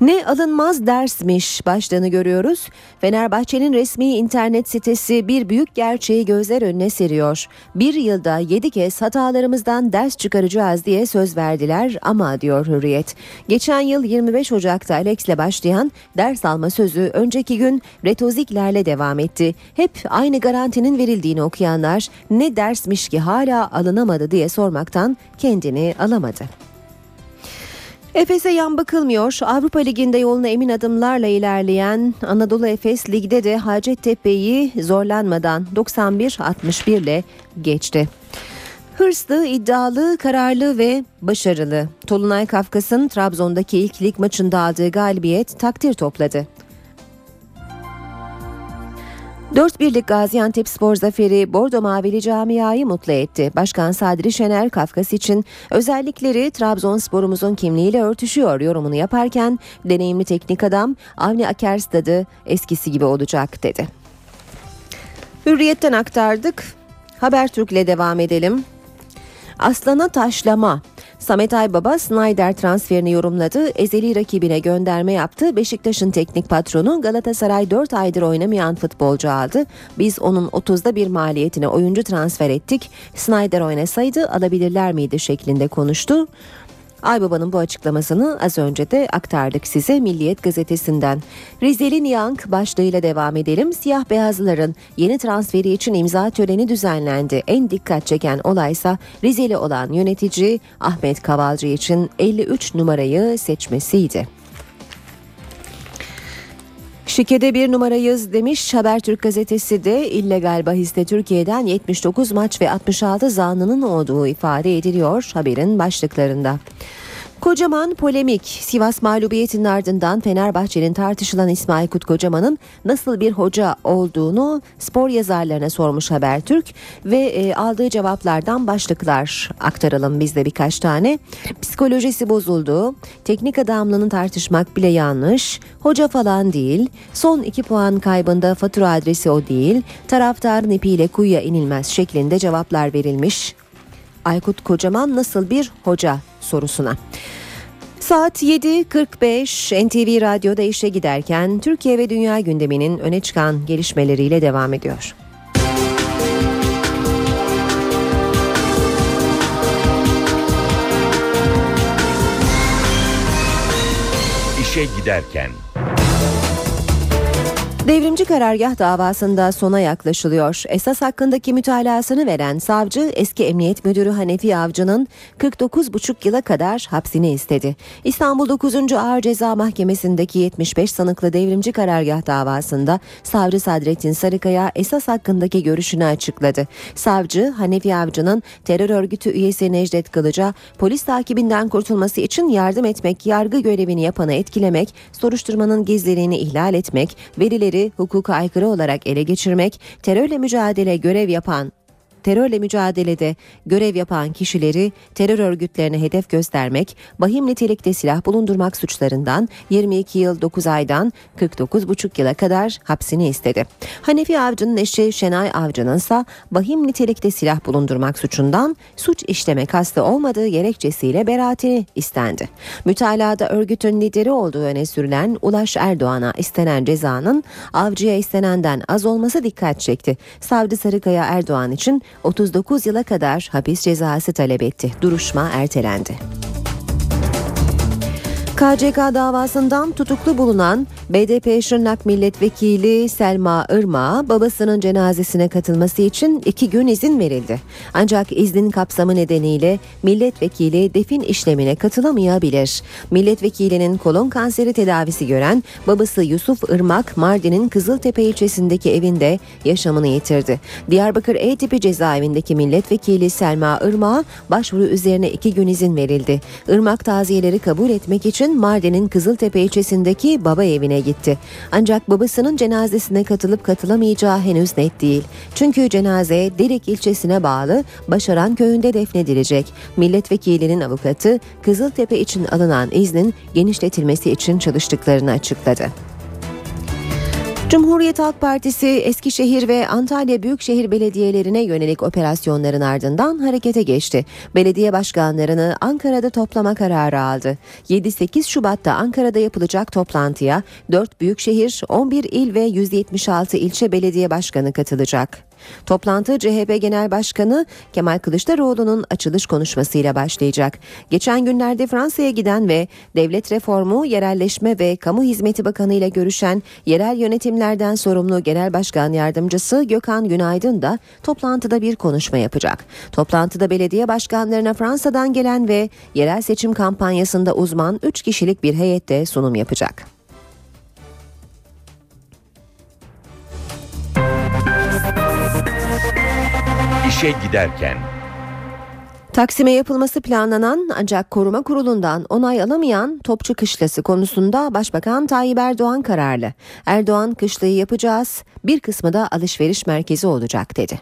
Ne alınmaz dersmiş başlığını görüyoruz. Fenerbahçe'nin resmi internet sitesi bir büyük gerçeği gözler önüne seriyor. Bir yılda yedi kez hatalarımızdan ders çıkaracağız diye söz verdiler ama diyor Hürriyet. Geçen yıl 25 Ocak'ta Alex'le başlayan ders alma sözü önceki gün retoziklerle devam etti. Hep aynı garantinin verildiğini okuyanlar ne dersmiş ki hala alınamadı diye sormaktan kendini alamadı. Efes'e yan bakılmıyor. Avrupa Ligi'nde yoluna emin adımlarla ilerleyen Anadolu Efes ligde de Hacettepe'yi zorlanmadan 91-61 ile geçti. Hırslı, iddialı, kararlı ve başarılı. Tolunay Kafkas'ın Trabzon'daki ilk lig maçında aldığı galibiyet takdir topladı. 4 birlik Gaziantep Spor zaferi Bordo Mavili camiayı mutlu etti. Başkan Sadri Şener Kafkas için özellikleri Trabzonspor'umuzun kimliğiyle örtüşüyor yorumunu yaparken deneyimli teknik adam Avni Akerstad'ı eskisi gibi olacak dedi. Hürriyetten aktardık. Habertürk'le devam edelim. Aslana taşlama. Samet Aybaba Snyder transferini yorumladı. Ezeli rakibine gönderme yaptı. Beşiktaş'ın teknik patronu Galatasaray 4 aydır oynamayan futbolcu aldı. Biz onun 30'da bir maliyetine oyuncu transfer ettik. Snyder oynasaydı alabilirler miydi şeklinde konuştu. Aybaba'nın bu açıklamasını az önce de aktardık size Milliyet gazetesinden. Rizeli Niyank başlığıyla devam edelim. Siyah beyazların yeni transferi için imza töreni düzenlendi. En dikkat çeken olaysa Rizeli olan yönetici Ahmet Kavalcı için 53 numarayı seçmesiydi. Şikede bir numarayız demiş Habertürk gazetesi de illegal bahiste Türkiye'den 79 maç ve 66 zanlının olduğu ifade ediliyor haberin başlıklarında. Kocaman polemik. Sivas mağlubiyetinin ardından Fenerbahçe'nin tartışılan İsmail Kut Kocaman'ın nasıl bir hoca olduğunu spor yazarlarına sormuş Habertürk ve e, aldığı cevaplardan başlıklar aktaralım biz de birkaç tane. Psikolojisi bozuldu. Teknik adamlığını tartışmak bile yanlış. Hoca falan değil. Son iki puan kaybında fatura adresi o değil. Taraftarın ipiyle kuyuya inilmez şeklinde cevaplar verilmiş. Aykut Kocaman nasıl bir hoca sorusuna. Saat 7.45 NTV Radyo'da işe giderken Türkiye ve dünya gündeminin öne çıkan gelişmeleriyle devam ediyor. İşe giderken Devrimci karargah davasında sona yaklaşılıyor. Esas hakkındaki mütalasını veren savcı eski emniyet müdürü Hanefi Avcı'nın 49,5 yıla kadar hapsini istedi. İstanbul 9. Ağır Ceza Mahkemesi'ndeki 75 sanıklı devrimci karargah davasında savcı Sadrettin Sarıkaya esas hakkındaki görüşünü açıkladı. Savcı Hanefi Avcı'nın terör örgütü üyesi Necdet Kılıç'a polis takibinden kurtulması için yardım etmek, yargı görevini yapanı etkilemek, soruşturmanın gizliliğini ihlal etmek, verileri hukuka aykırı olarak ele geçirmek, terörle mücadele görev yapan terörle mücadelede görev yapan kişileri terör örgütlerine hedef göstermek, bahim nitelikte silah bulundurmak suçlarından 22 yıl 9 aydan 49,5 yıla kadar hapsini istedi. Hanefi Avcı'nın eşi Şenay Avcı'nın ise bahim nitelikte silah bulundurmak suçundan suç işleme kastı olmadığı gerekçesiyle beraatini istendi. Mütalada örgütün lideri olduğu öne sürülen Ulaş Erdoğan'a istenen cezanın avcıya istenenden az olması dikkat çekti. Savcı Sarıkaya Erdoğan için 39 yıla kadar hapis cezası talep etti. Duruşma ertelendi. KCK davasından tutuklu bulunan BDP Şırnak Milletvekili Selma Irma babasının cenazesine katılması için iki gün izin verildi. Ancak iznin kapsamı nedeniyle milletvekili defin işlemine katılamayabilir. Milletvekilinin kolon kanseri tedavisi gören babası Yusuf Irmak Mardin'in Kızıltepe ilçesindeki evinde yaşamını yitirdi. Diyarbakır E tipi cezaevindeki milletvekili Selma Irmak'a başvuru üzerine iki gün izin verildi. Irmak taziyeleri kabul etmek için Mardin'in Kızıltepe ilçesindeki baba evine gitti. Ancak babasının cenazesine katılıp katılamayacağı henüz net değil. Çünkü cenaze Derik ilçesine bağlı Başaran köyünde defnedilecek. Milletvekilinin avukatı Kızıltepe için alınan iznin genişletilmesi için çalıştıklarını açıkladı. Cumhuriyet Halk Partisi Eskişehir ve Antalya Büyükşehir Belediyelerine yönelik operasyonların ardından harekete geçti. Belediye başkanlarını Ankara'da toplama kararı aldı. 7-8 Şubat'ta Ankara'da yapılacak toplantıya 4 büyükşehir, 11 il ve 176 ilçe belediye başkanı katılacak. Toplantı CHP Genel Başkanı Kemal Kılıçdaroğlu'nun açılış konuşmasıyla başlayacak. Geçen günlerde Fransa'ya giden ve devlet reformu, yerelleşme ve kamu hizmeti bakanı ile görüşen yerel yönetimlerden sorumlu Genel Başkan Yardımcısı Gökhan Günaydın da toplantıda bir konuşma yapacak. Toplantıda belediye başkanlarına Fransa'dan gelen ve yerel seçim kampanyasında uzman 3 kişilik bir heyette sunum yapacak. İşe giderken Taksim'e yapılması planlanan ancak koruma kurulundan onay alamayan Topçu Kışlası konusunda Başbakan Tayyip Erdoğan kararlı. Erdoğan kışlayı yapacağız, bir kısmı da alışveriş merkezi olacak dedi.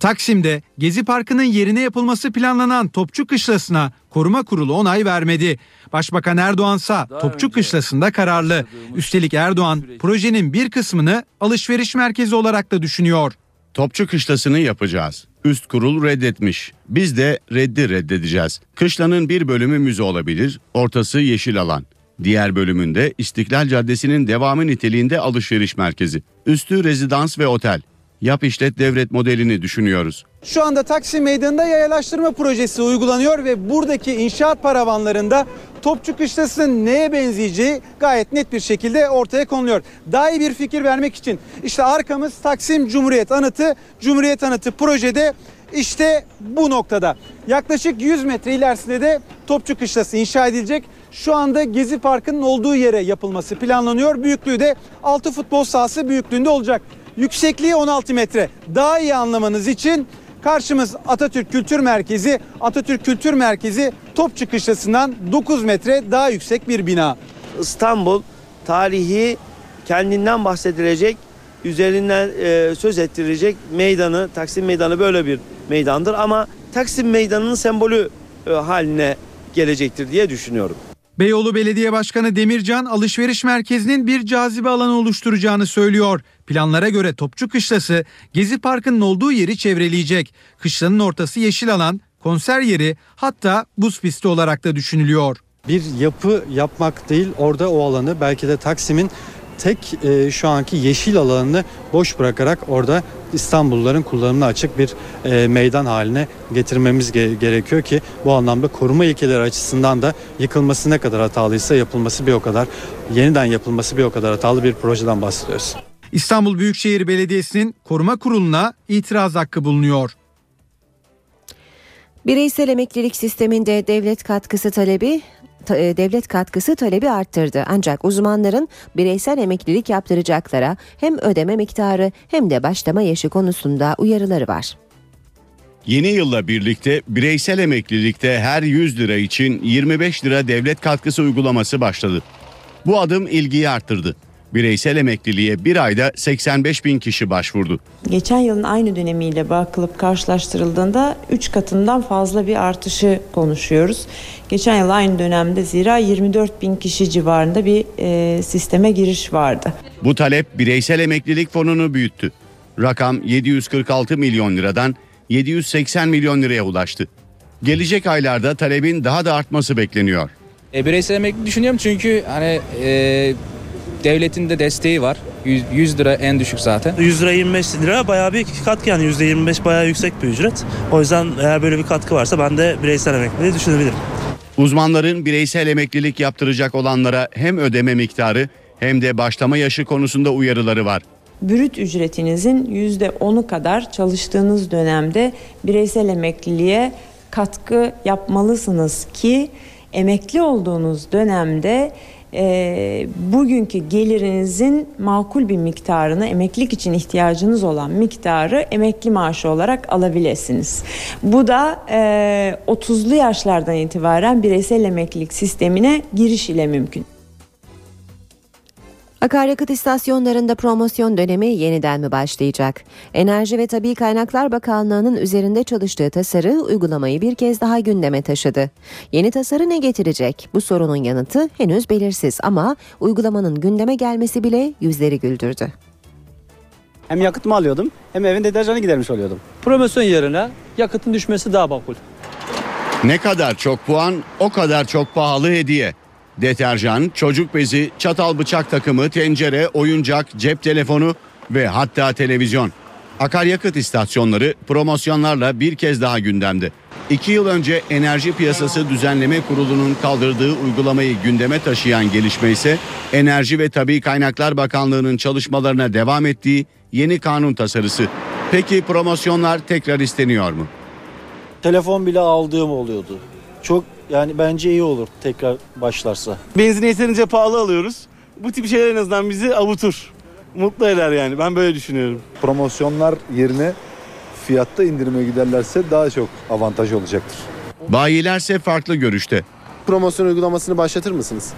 Taksim'de Gezi Parkı'nın yerine yapılması planlanan Topçu Kışlası'na koruma kurulu onay vermedi. Başbakan Erdoğan ise Topçu Kışlası'nda kararlı. Üstelik Erdoğan projenin bir kısmını alışveriş merkezi olarak da düşünüyor. Topçu kışlasını yapacağız. Üst kurul reddetmiş. Biz de reddi reddedeceğiz. Kışlanın bir bölümü müze olabilir, ortası yeşil alan. Diğer bölümünde İstiklal Caddesi'nin devamı niteliğinde alışveriş merkezi. Üstü rezidans ve otel. Yap işlet devlet modelini düşünüyoruz. Şu anda Taksim Meydanı'nda yayalaştırma projesi uygulanıyor ve buradaki inşaat paravanlarında Topçu Kışlası'nın neye benzeyeceği gayet net bir şekilde ortaya konuluyor. Daha iyi bir fikir vermek için işte arkamız Taksim Cumhuriyet Anıtı. Cumhuriyet Anıtı projede işte bu noktada. Yaklaşık 100 metre ilerisinde de Topçu Kışlası inşa edilecek. Şu anda Gezi Parkı'nın olduğu yere yapılması planlanıyor. Büyüklüğü de 6 futbol sahası büyüklüğünde olacak. Yüksekliği 16 metre. Daha iyi anlamanız için karşımız Atatürk Kültür Merkezi. Atatürk Kültür Merkezi Topçu Kışlası'ndan 9 metre daha yüksek bir bina. İstanbul tarihi kendinden bahsedilecek, üzerinden e, söz ettirecek meydanı, Taksim Meydanı böyle bir meydandır ama Taksim Meydanı'nın sembolü e, haline gelecektir diye düşünüyorum. Beyoğlu Belediye Başkanı Demircan alışveriş merkezinin bir cazibe alanı oluşturacağını söylüyor. Planlara göre Topçu Kışlası Gezi Parkı'nın olduğu yeri çevreleyecek. Kışlanın ortası yeşil alan, konser yeri hatta buz pisti olarak da düşünülüyor. Bir yapı yapmak değil orada o alanı belki de Taksim'in tek e, şu anki yeşil alanını boş bırakarak orada İstanbulluların kullanımına açık bir e, meydan haline getirmemiz ge- gerekiyor ki bu anlamda koruma ilkeleri açısından da yıkılması ne kadar hatalıysa yapılması bir o kadar yeniden yapılması bir o kadar hatalı bir projeden bahsediyoruz. İstanbul Büyükşehir Belediyesi'nin koruma kuruluna itiraz hakkı bulunuyor. Bireysel emeklilik sisteminde devlet katkısı talebi ta- devlet katkısı talebi arttırdı. Ancak uzmanların bireysel emeklilik yaptıracaklara hem ödeme miktarı hem de başlama yaşı konusunda uyarıları var. Yeni yılla birlikte bireysel emeklilikte her 100 lira için 25 lira devlet katkısı uygulaması başladı. Bu adım ilgiyi arttırdı. Bireysel emekliliğe bir ayda 85 bin kişi başvurdu. Geçen yılın aynı dönemiyle bakılıp karşılaştırıldığında 3 katından fazla bir artışı konuşuyoruz. Geçen yıl aynı dönemde zira 24 bin kişi civarında bir e, sisteme giriş vardı. Bu talep bireysel emeklilik fonunu büyüttü. Rakam 746 milyon liradan 780 milyon liraya ulaştı. Gelecek aylarda talebin daha da artması bekleniyor. E, bireysel emekli düşünüyorum çünkü hani e, devletin de desteği var. 100, 100 lira en düşük zaten. 100 lira 25 lira bayağı bir katkı yani %25 bayağı yüksek bir ücret. O yüzden eğer böyle bir katkı varsa ben de bireysel emekliliği düşünebilirim. Uzmanların bireysel emeklilik yaptıracak olanlara hem ödeme miktarı hem de başlama yaşı konusunda uyarıları var. Brüt ücretinizin %10'u kadar çalıştığınız dönemde bireysel emekliliğe katkı yapmalısınız ki emekli olduğunuz dönemde e, bugünkü gelirinizin makul bir miktarını emeklilik için ihtiyacınız olan miktarı emekli maaşı olarak alabilirsiniz. Bu da e, 30'lu yaşlardan itibaren bireysel emeklilik sistemine giriş ile mümkün. Akaryakıt istasyonlarında promosyon dönemi yeniden mi başlayacak? Enerji ve Tabi Kaynaklar Bakanlığı'nın üzerinde çalıştığı tasarı uygulamayı bir kez daha gündeme taşıdı. Yeni tasarı ne getirecek? Bu sorunun yanıtı henüz belirsiz ama uygulamanın gündeme gelmesi bile yüzleri güldürdü. Hem yakıt mı alıyordum hem evin deterjanı gidermiş oluyordum. Promosyon yerine yakıtın düşmesi daha makul. Ne kadar çok puan o kadar çok pahalı hediye. Deterjan, çocuk bezi, çatal bıçak takımı, tencere, oyuncak, cep telefonu ve hatta televizyon. Akaryakıt istasyonları promosyonlarla bir kez daha gündemde. İki yıl önce Enerji Piyasası Düzenleme Kurulu'nun kaldırdığı uygulamayı gündeme taşıyan gelişme ise Enerji ve Tabi Kaynaklar Bakanlığı'nın çalışmalarına devam ettiği yeni kanun tasarısı. Peki promosyonlar tekrar isteniyor mu? Telefon bile aldığım oluyordu. Çok yani bence iyi olur tekrar başlarsa. Benzine yeterince pahalı alıyoruz. Bu tip şeyler en azından bizi avutur. Mutlu eder yani ben böyle düşünüyorum. Promosyonlar yerine fiyatta indirime giderlerse daha çok avantaj olacaktır. Bayilerse farklı görüşte. Promosyon uygulamasını başlatır mısınız?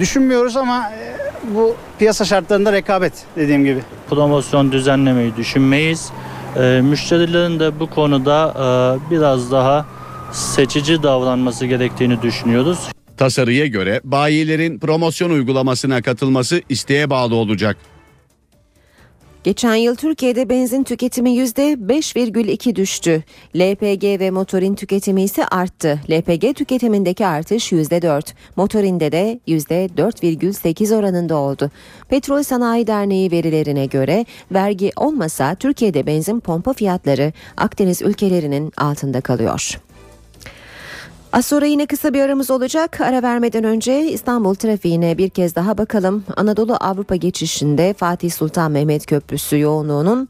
Düşünmüyoruz ama e, bu piyasa şartlarında rekabet dediğim gibi. Promosyon düzenlemeyi düşünmeyiz. E, müşterilerin de bu konuda e, biraz daha seçici davranması gerektiğini düşünüyoruz. Tasarıya göre bayilerin promosyon uygulamasına katılması isteğe bağlı olacak. Geçen yıl Türkiye'de benzin tüketimi %5,2 düştü. LPG ve motorin tüketimi ise arttı. LPG tüketimindeki artış %4, motorinde de %4,8 oranında oldu. Petrol Sanayi Derneği verilerine göre vergi olmasa Türkiye'de benzin pompa fiyatları Akdeniz ülkelerinin altında kalıyor. Az sonra yine kısa bir aramız olacak. Ara vermeden önce İstanbul trafiğine bir kez daha bakalım. Anadolu Avrupa geçişinde Fatih Sultan Mehmet Köprüsü yoğunluğunun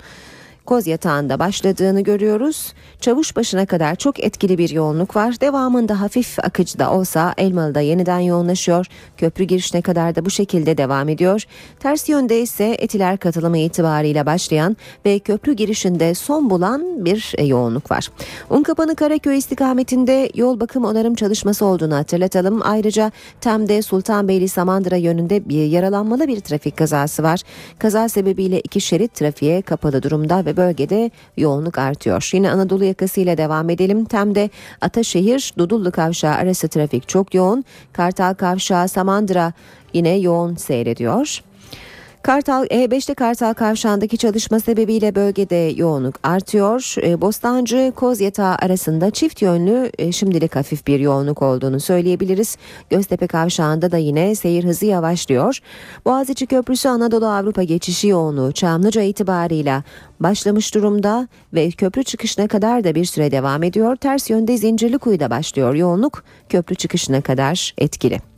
Koz yatağında başladığını görüyoruz. Çavuş başına kadar çok etkili bir yoğunluk var. Devamında hafif akıcı da olsa Elmalı'da yeniden yoğunlaşıyor. Köprü girişine kadar da bu şekilde devam ediyor. Ters yönde ise Etiler katılımı itibariyle başlayan ve köprü girişinde son bulan bir e, yoğunluk var. Unkapanı Karaköy istikametinde yol bakım onarım çalışması olduğunu hatırlatalım. Ayrıca Tem'de Sultanbeyli Samandıra yönünde bir yaralanmalı bir trafik kazası var. Kaza sebebiyle iki şerit trafiğe kapalı durumda ve bölgede yoğunluk artıyor. Yine Anadolu yakasıyla devam edelim. Tem'de Ataşehir Dudullu Kavşağı arası trafik çok yoğun. Kartal Kavşağı Samandıra yine yoğun seyrediyor. Kartal E5'te Kartal Kavşağı'ndaki çalışma sebebiyle bölgede yoğunluk artıyor. E, Bostancı Kozyatağı arasında çift yönlü e, şimdilik hafif bir yoğunluk olduğunu söyleyebiliriz. Göztepe Kavşağı'nda da yine seyir hızı yavaşlıyor. Boğaziçi Köprüsü Anadolu Avrupa geçişi yoğunluğu Çamlıca itibarıyla başlamış durumda ve köprü çıkışına kadar da bir süre devam ediyor. Ters yönde Zincirlikuyu'da başlıyor yoğunluk köprü çıkışına kadar etkili.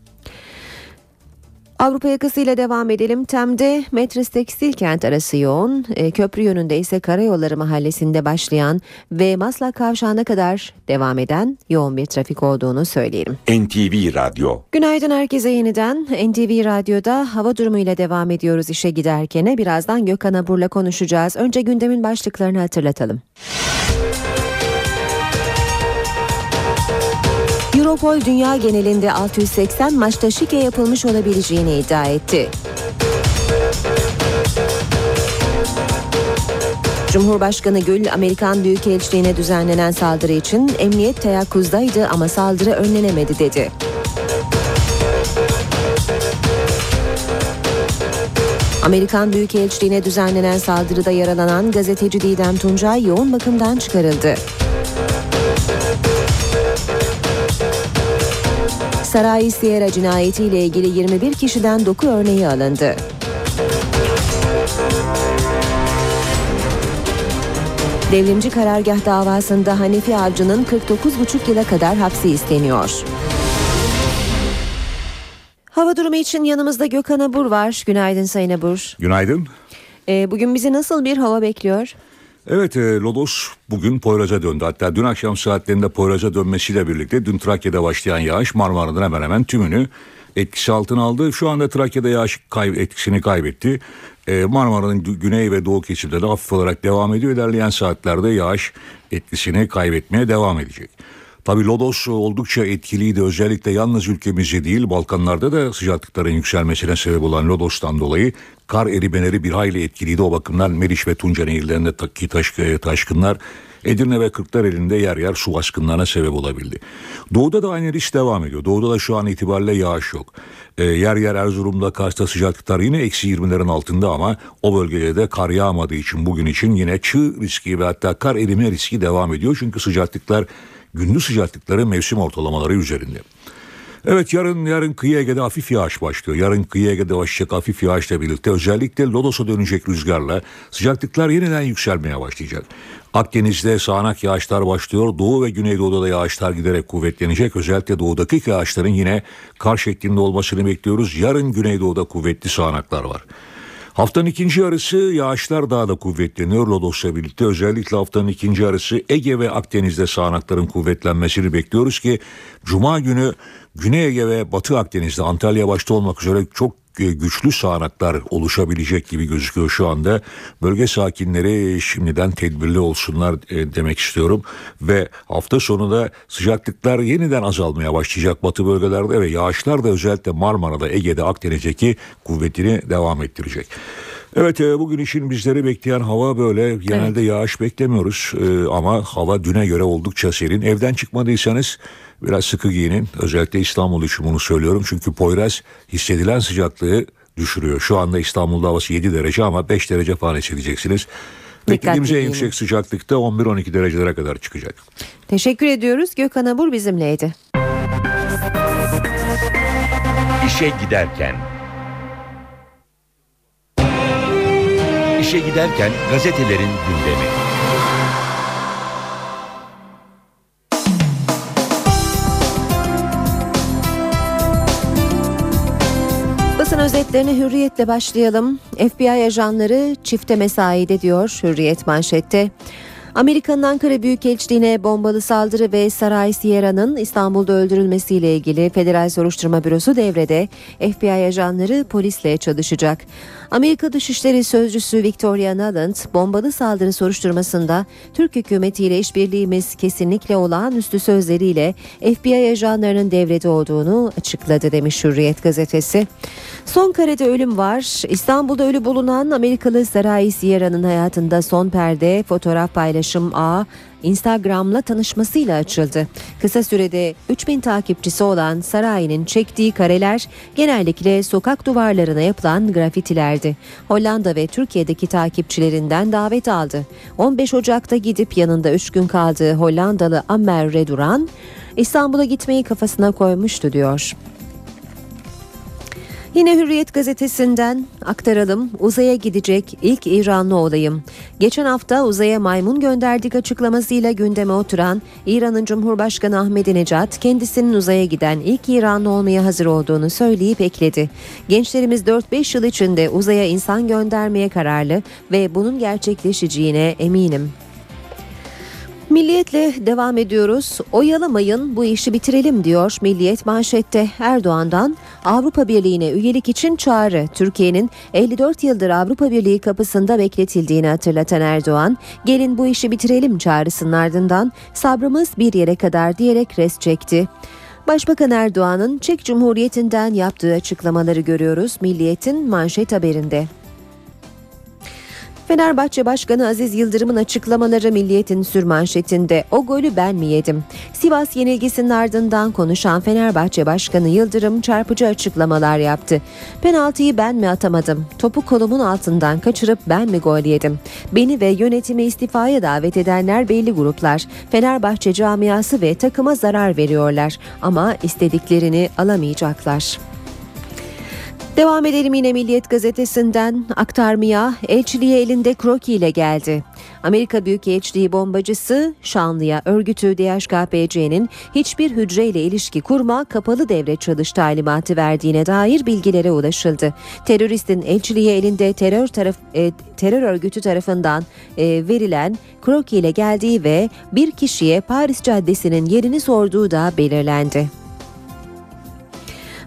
Avrupa yakasıyla devam edelim. Tem'de Metris Tekstil Kent arası yoğun. E, köprü yönünde ise Karayolları Mahallesi'nde başlayan ve Maslak Kavşağı'na kadar devam eden yoğun bir trafik olduğunu söyleyelim. NTV Radyo Günaydın herkese yeniden. NTV Radyo'da hava durumuyla devam ediyoruz işe giderken. Birazdan Gökhan Abur'la konuşacağız. Önce gündemin başlıklarını hatırlatalım. Europol dünya genelinde 680 maçta şike yapılmış olabileceğini iddia etti. Cumhurbaşkanı Gül, Amerikan Büyükelçiliğine düzenlenen saldırı için emniyet teyakkuzdaydı ama saldırı önlenemedi dedi. Amerikan Büyükelçiliğine düzenlenen saldırıda yaralanan gazeteci Didem Tuncay yoğun bakımdan çıkarıldı. Saray Sierra cinayetiyle ilgili 21 kişiden doku örneği alındı. Devrimci karargah davasında Hanefi Avcı'nın 49,5 yıla kadar hapsi isteniyor. Hava durumu için yanımızda Gökhan Abur var. Günaydın Sayın Abur. Günaydın. Ee, bugün bizi nasıl bir hava bekliyor? Evet e, Lodos bugün Poyraz'a döndü. Hatta dün akşam saatlerinde Poyraz'a dönmesiyle birlikte dün Trakya'da başlayan yağış Marmara'nın hemen hemen tümünü etkisi altına aldı. Şu anda Trakya'da yağış kay etkisini kaybetti. E, Marmara'nın güney ve doğu kesimleri hafif olarak devam ediyor. İlerleyen saatlerde yağış etkisini kaybetmeye devam edecek. Tabi Lodos oldukça etkiliydi özellikle yalnız ülkemizde değil Balkanlarda da sıcaklıkların yükselmesine sebep olan Lodos'tan dolayı kar erimeleri bir hayli etkiliydi. O bakımdan Meriç ve Tunca nehirlerinde taki taş, taşkınlar Edirne ve Kırklareli'nde yer yer su baskınlarına sebep olabildi. Doğuda da aynı risk devam ediyor. Doğuda da şu an itibariyle yağış yok. Ee, yer yer Erzurum'da Kars'ta sıcaklıklar yine eksi 20'lerin altında ama o bölgede de kar yağmadığı için bugün için yine çığ riski ve hatta kar erime riski devam ediyor. Çünkü sıcaklıklar gündüz sıcaklıkları mevsim ortalamaları üzerinde. Evet yarın yarın kıyı Ege'de hafif yağış başlıyor. Yarın kıyı Ege'de başlayacak hafif yağışla birlikte özellikle Lodos'a dönecek rüzgarla sıcaklıklar yeniden yükselmeye başlayacak. Akdeniz'de sağanak yağışlar başlıyor. Doğu ve Güneydoğu'da da yağışlar giderek kuvvetlenecek. Özellikle doğudaki yağışların yine kar şeklinde olmasını bekliyoruz. Yarın Güneydoğu'da kuvvetli sağanaklar var. Haftanın ikinci yarısı yağışlar daha da kuvvetleniyor Lodos'la birlikte. Özellikle haftanın ikinci yarısı Ege ve Akdeniz'de sağanakların kuvvetlenmesini bekliyoruz ki Cuma günü Güney Ege ve Batı Akdeniz'de Antalya başta olmak üzere çok güçlü sağanaklar oluşabilecek gibi gözüküyor şu anda. Bölge sakinleri şimdiden tedbirli olsunlar e, demek istiyorum. Ve hafta sonu da sıcaklıklar yeniden azalmaya başlayacak batı bölgelerde ve yağışlar da özellikle Marmara'da, Ege'de, Akdeniz'deki kuvvetini devam ettirecek. Evet e, bugün için bizleri bekleyen hava böyle genelde evet. yağış beklemiyoruz e, ama hava düne göre oldukça serin. Evden çıkmadıysanız biraz sıkı giyinin özellikle İstanbul için bunu söylüyorum çünkü Poyraz hissedilen sıcaklığı düşürüyor. Şu anda İstanbul'da havası 7 derece ama 5 derece falan hissedeceksiniz. Beklediğimiz en yüksek sıcaklıkta 11-12 derecelere kadar çıkacak. Teşekkür ediyoruz. Gökhan Abur bizimleydi. İşe giderken İşe giderken gazetelerin gündemi. Basın özetlerine hürriyetle başlayalım. FBI ajanları çifte mesaide diyor Hürriyet manşette. Amerika'nın Ankara Büyükelçiliğine bombalı saldırı ve Saray Sierra'nın İstanbul'da öldürülmesiyle ilgili Federal Soruşturma Bürosu devrede FBI ajanları polisle çalışacak. Amerika Dışişleri Sözcüsü Victoria Nuland bombalı saldırı soruşturmasında Türk hükümetiyle işbirliğimiz kesinlikle olağanüstü sözleriyle FBI ajanlarının devrede olduğunu açıkladı demiş Hürriyet gazetesi. Son karede ölüm var. İstanbul'da ölü bulunan Amerikalı Saray Sierra'nın hayatında son perde fotoğraf paylaşım ağı Instagram'la tanışmasıyla açıldı. Kısa sürede 3000 takipçisi olan Saray'ın çektiği kareler genellikle sokak duvarlarına yapılan grafitilerdi. Hollanda ve Türkiye'deki takipçilerinden davet aldı. 15 Ocak'ta gidip yanında 3 gün kaldığı Hollandalı Amer Reduran İstanbul'a gitmeyi kafasına koymuştu diyor. Yine Hürriyet gazetesinden aktaralım. Uzaya gidecek ilk İranlı olayım. Geçen hafta uzaya maymun gönderdik açıklamasıyla gündeme oturan İran'ın Cumhurbaşkanı Ahmadinejad kendisinin uzaya giden ilk İranlı olmaya hazır olduğunu söyleyip ekledi. Gençlerimiz 4-5 yıl içinde uzaya insan göndermeye kararlı ve bunun gerçekleşeceğine eminim. Milliyetle devam ediyoruz. Oyalamayın bu işi bitirelim diyor Milliyet manşette Erdoğan'dan Avrupa Birliği'ne üyelik için çağrı. Türkiye'nin 54 yıldır Avrupa Birliği kapısında bekletildiğini hatırlatan Erdoğan, gelin bu işi bitirelim çağrısının ardından sabrımız bir yere kadar diyerek res çekti. Başbakan Erdoğan'ın Çek Cumhuriyeti'nden yaptığı açıklamaları görüyoruz Milliyet'in manşet haberinde. Fenerbahçe Başkanı Aziz Yıldırım'ın açıklamaları Milliyet'in sürmanşetinde o golü ben mi yedim? Sivas yenilgisinin ardından konuşan Fenerbahçe Başkanı Yıldırım çarpıcı açıklamalar yaptı. Penaltıyı ben mi atamadım? Topu kolumun altından kaçırıp ben mi gol yedim? Beni ve yönetimi istifaya davet edenler belli gruplar. Fenerbahçe camiası ve takıma zarar veriyorlar ama istediklerini alamayacaklar. Devam edelim yine Milliyet gazetesinden aktarmaya elçiliğe elinde kroki ile geldi. Amerika Büyükelçiliği bombacısı Şanlı'ya örgütü DHKPC'nin hiçbir hücreyle ilişki kurma kapalı devre çalış talimatı verdiğine dair bilgilere ulaşıldı. Teröristin elçiliğe elinde terör taraf e, terör örgütü tarafından e, verilen kroki ile geldiği ve bir kişiye Paris Caddesi'nin yerini sorduğu da belirlendi.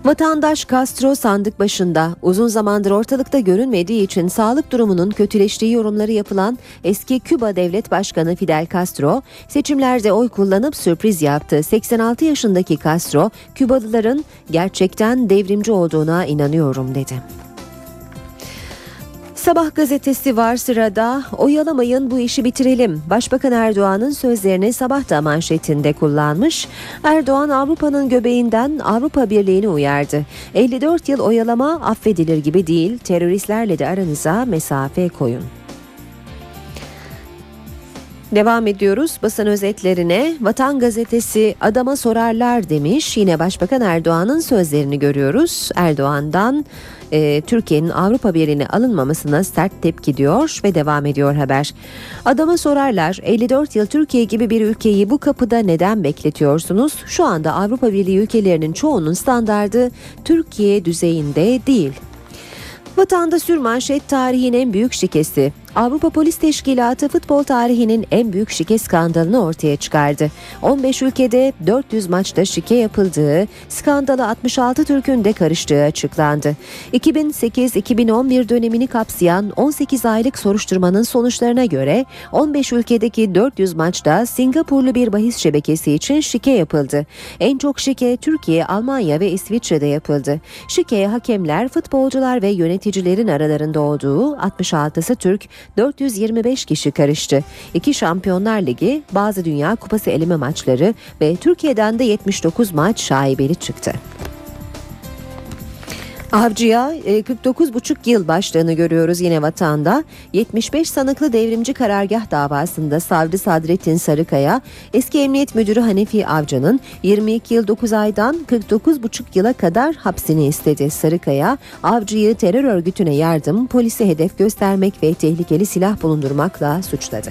Vatandaş Castro sandık başında uzun zamandır ortalıkta görünmediği için sağlık durumunun kötüleştiği yorumları yapılan eski Küba Devlet Başkanı Fidel Castro seçimlerde oy kullanıp sürpriz yaptı. 86 yaşındaki Castro Kübalıların gerçekten devrimci olduğuna inanıyorum dedi. Sabah gazetesi var sırada. Oyalamayın bu işi bitirelim. Başbakan Erdoğan'ın sözlerini sabah da manşetinde kullanmış. Erdoğan Avrupa'nın göbeğinden Avrupa Birliği'ni uyardı. 54 yıl oyalama affedilir gibi değil. Teröristlerle de aranıza mesafe koyun. Devam ediyoruz basın özetlerine. Vatan gazetesi adama sorarlar demiş. Yine Başbakan Erdoğan'ın sözlerini görüyoruz. Erdoğan'dan e, Türkiye'nin Avrupa Birliği'ne alınmamasına sert tepki diyor ve devam ediyor haber. Adama sorarlar 54 yıl Türkiye gibi bir ülkeyi bu kapıda neden bekletiyorsunuz? Şu anda Avrupa Birliği ülkelerinin çoğunun standardı Türkiye düzeyinde değil. Vatanda sürmanşet tarihin en büyük şikesi. Avrupa Polis Teşkilatı futbol tarihinin en büyük şike skandalını ortaya çıkardı. 15 ülkede 400 maçta şike yapıldığı, skandala 66 Türk'ün de karıştığı açıklandı. 2008-2011 dönemini kapsayan 18 aylık soruşturmanın sonuçlarına göre 15 ülkedeki 400 maçta Singapurlu bir bahis şebekesi için şike yapıldı. En çok şike Türkiye, Almanya ve İsviçre'de yapıldı. Şikeye hakemler, futbolcular ve yöneticilerin aralarında olduğu 66'sı Türk, 425 kişi karıştı. İki Şampiyonlar Ligi, bazı Dünya Kupası eleme maçları ve Türkiye'den de 79 maç şaibeli çıktı. Avcı'ya 49,5 yıl başlığını görüyoruz yine vatanda. 75 sanıklı devrimci karargah davasında savcı Sadrettin Sarıkaya, eski emniyet müdürü Hanefi Avcı'nın 22 yıl 9 aydan 49,5 yıla kadar hapsini istedi. Sarıkaya, Avcı'yı terör örgütüne yardım, polise hedef göstermek ve tehlikeli silah bulundurmakla suçladı.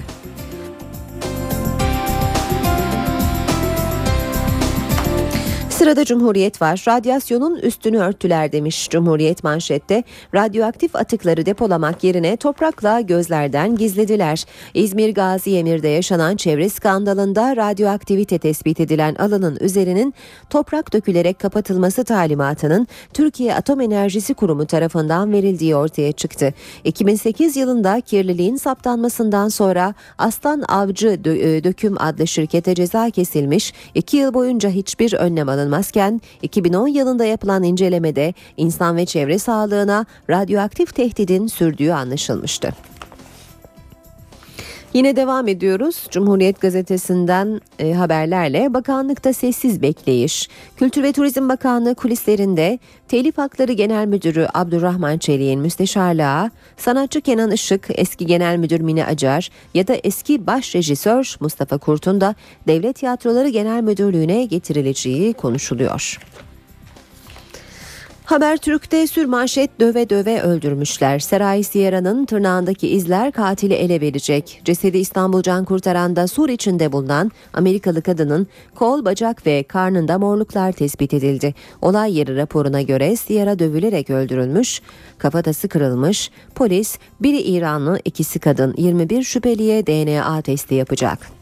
Sırada Cumhuriyet var. Radyasyonun üstünü örttüler demiş Cumhuriyet manşette. Radyoaktif atıkları depolamak yerine toprakla gözlerden gizlediler. İzmir Gazi Emir'de yaşanan çevre skandalında radyoaktivite tespit edilen alanın üzerinin toprak dökülerek kapatılması talimatının Türkiye Atom Enerjisi Kurumu tarafından verildiği ortaya çıktı. 2008 yılında kirliliğin saptanmasından sonra Aslan Avcı Döküm adlı şirkete ceza kesilmiş, 2 yıl boyunca hiçbir önlem alınmamıştı alınmazken 2010 yılında yapılan incelemede insan ve çevre sağlığına radyoaktif tehdidin sürdüğü anlaşılmıştı. Yine devam ediyoruz. Cumhuriyet Gazetesi'nden e, haberlerle bakanlıkta sessiz bekleyiş. Kültür ve Turizm Bakanlığı kulislerinde Telif Hakları Genel Müdürü Abdurrahman Çelik'in müsteşarlığa, sanatçı Kenan Işık, eski Genel Müdür Mine Acar ya da eski baş rejisör Mustafa Kurt'un da Devlet Tiyatroları Genel Müdürlüğü'ne getirileceği konuşuluyor. Habertürk'te sürmanşet döve döve öldürmüşler. Seray Sierra'nın tırnağındaki izler katili ele verecek. Cesedi İstanbul Can Kurtaran'da sur içinde bulunan Amerikalı kadının kol, bacak ve karnında morluklar tespit edildi. Olay yeri raporuna göre Sierra dövülerek öldürülmüş, kafatası kırılmış. Polis biri İranlı, ikisi kadın 21 şüpheliye DNA testi yapacak.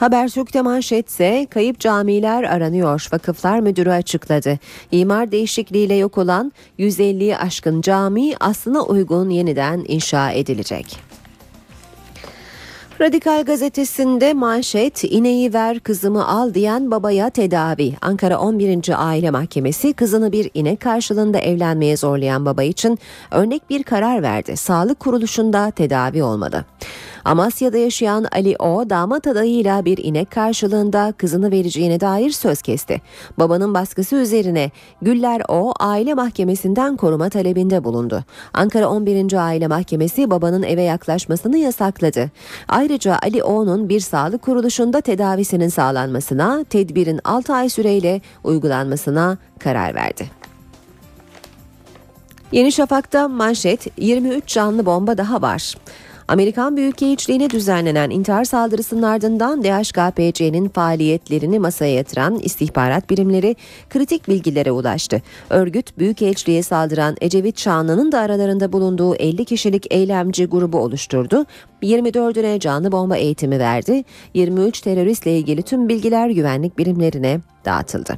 Habertürk'te manşetse kayıp camiler aranıyor. Vakıflar Müdürü açıkladı. İmar değişikliğiyle yok olan 150'yi aşkın cami aslına uygun yeniden inşa edilecek. Radikal gazetesinde manşet ineği ver kızımı al diyen babaya tedavi. Ankara 11. Aile Mahkemesi kızını bir inek karşılığında evlenmeye zorlayan baba için örnek bir karar verdi. Sağlık kuruluşunda tedavi olmadı. Amasya'da yaşayan Ali O damat adayıyla bir inek karşılığında kızını vereceğine dair söz kesti. Babanın baskısı üzerine Güller O aile mahkemesinden koruma talebinde bulundu. Ankara 11. Aile Mahkemesi babanın eve yaklaşmasını yasakladı. Ayrıca Ali O'nun bir sağlık kuruluşunda tedavisinin sağlanmasına, tedbirin 6 ay süreyle uygulanmasına karar verdi. Yeni Şafak'ta manşet 23 canlı bomba daha var. Amerikan Büyükelçiliğine düzenlenen intihar saldırısının ardından DHKPC'nin faaliyetlerini masaya yatıran istihbarat birimleri kritik bilgilere ulaştı. Örgüt Büyükelçiliğe saldıran Ecevit Şanlı'nın da aralarında bulunduğu 50 kişilik eylemci grubu oluşturdu. 24'üne canlı bomba eğitimi verdi. 23 teröristle ilgili tüm bilgiler güvenlik birimlerine dağıtıldı.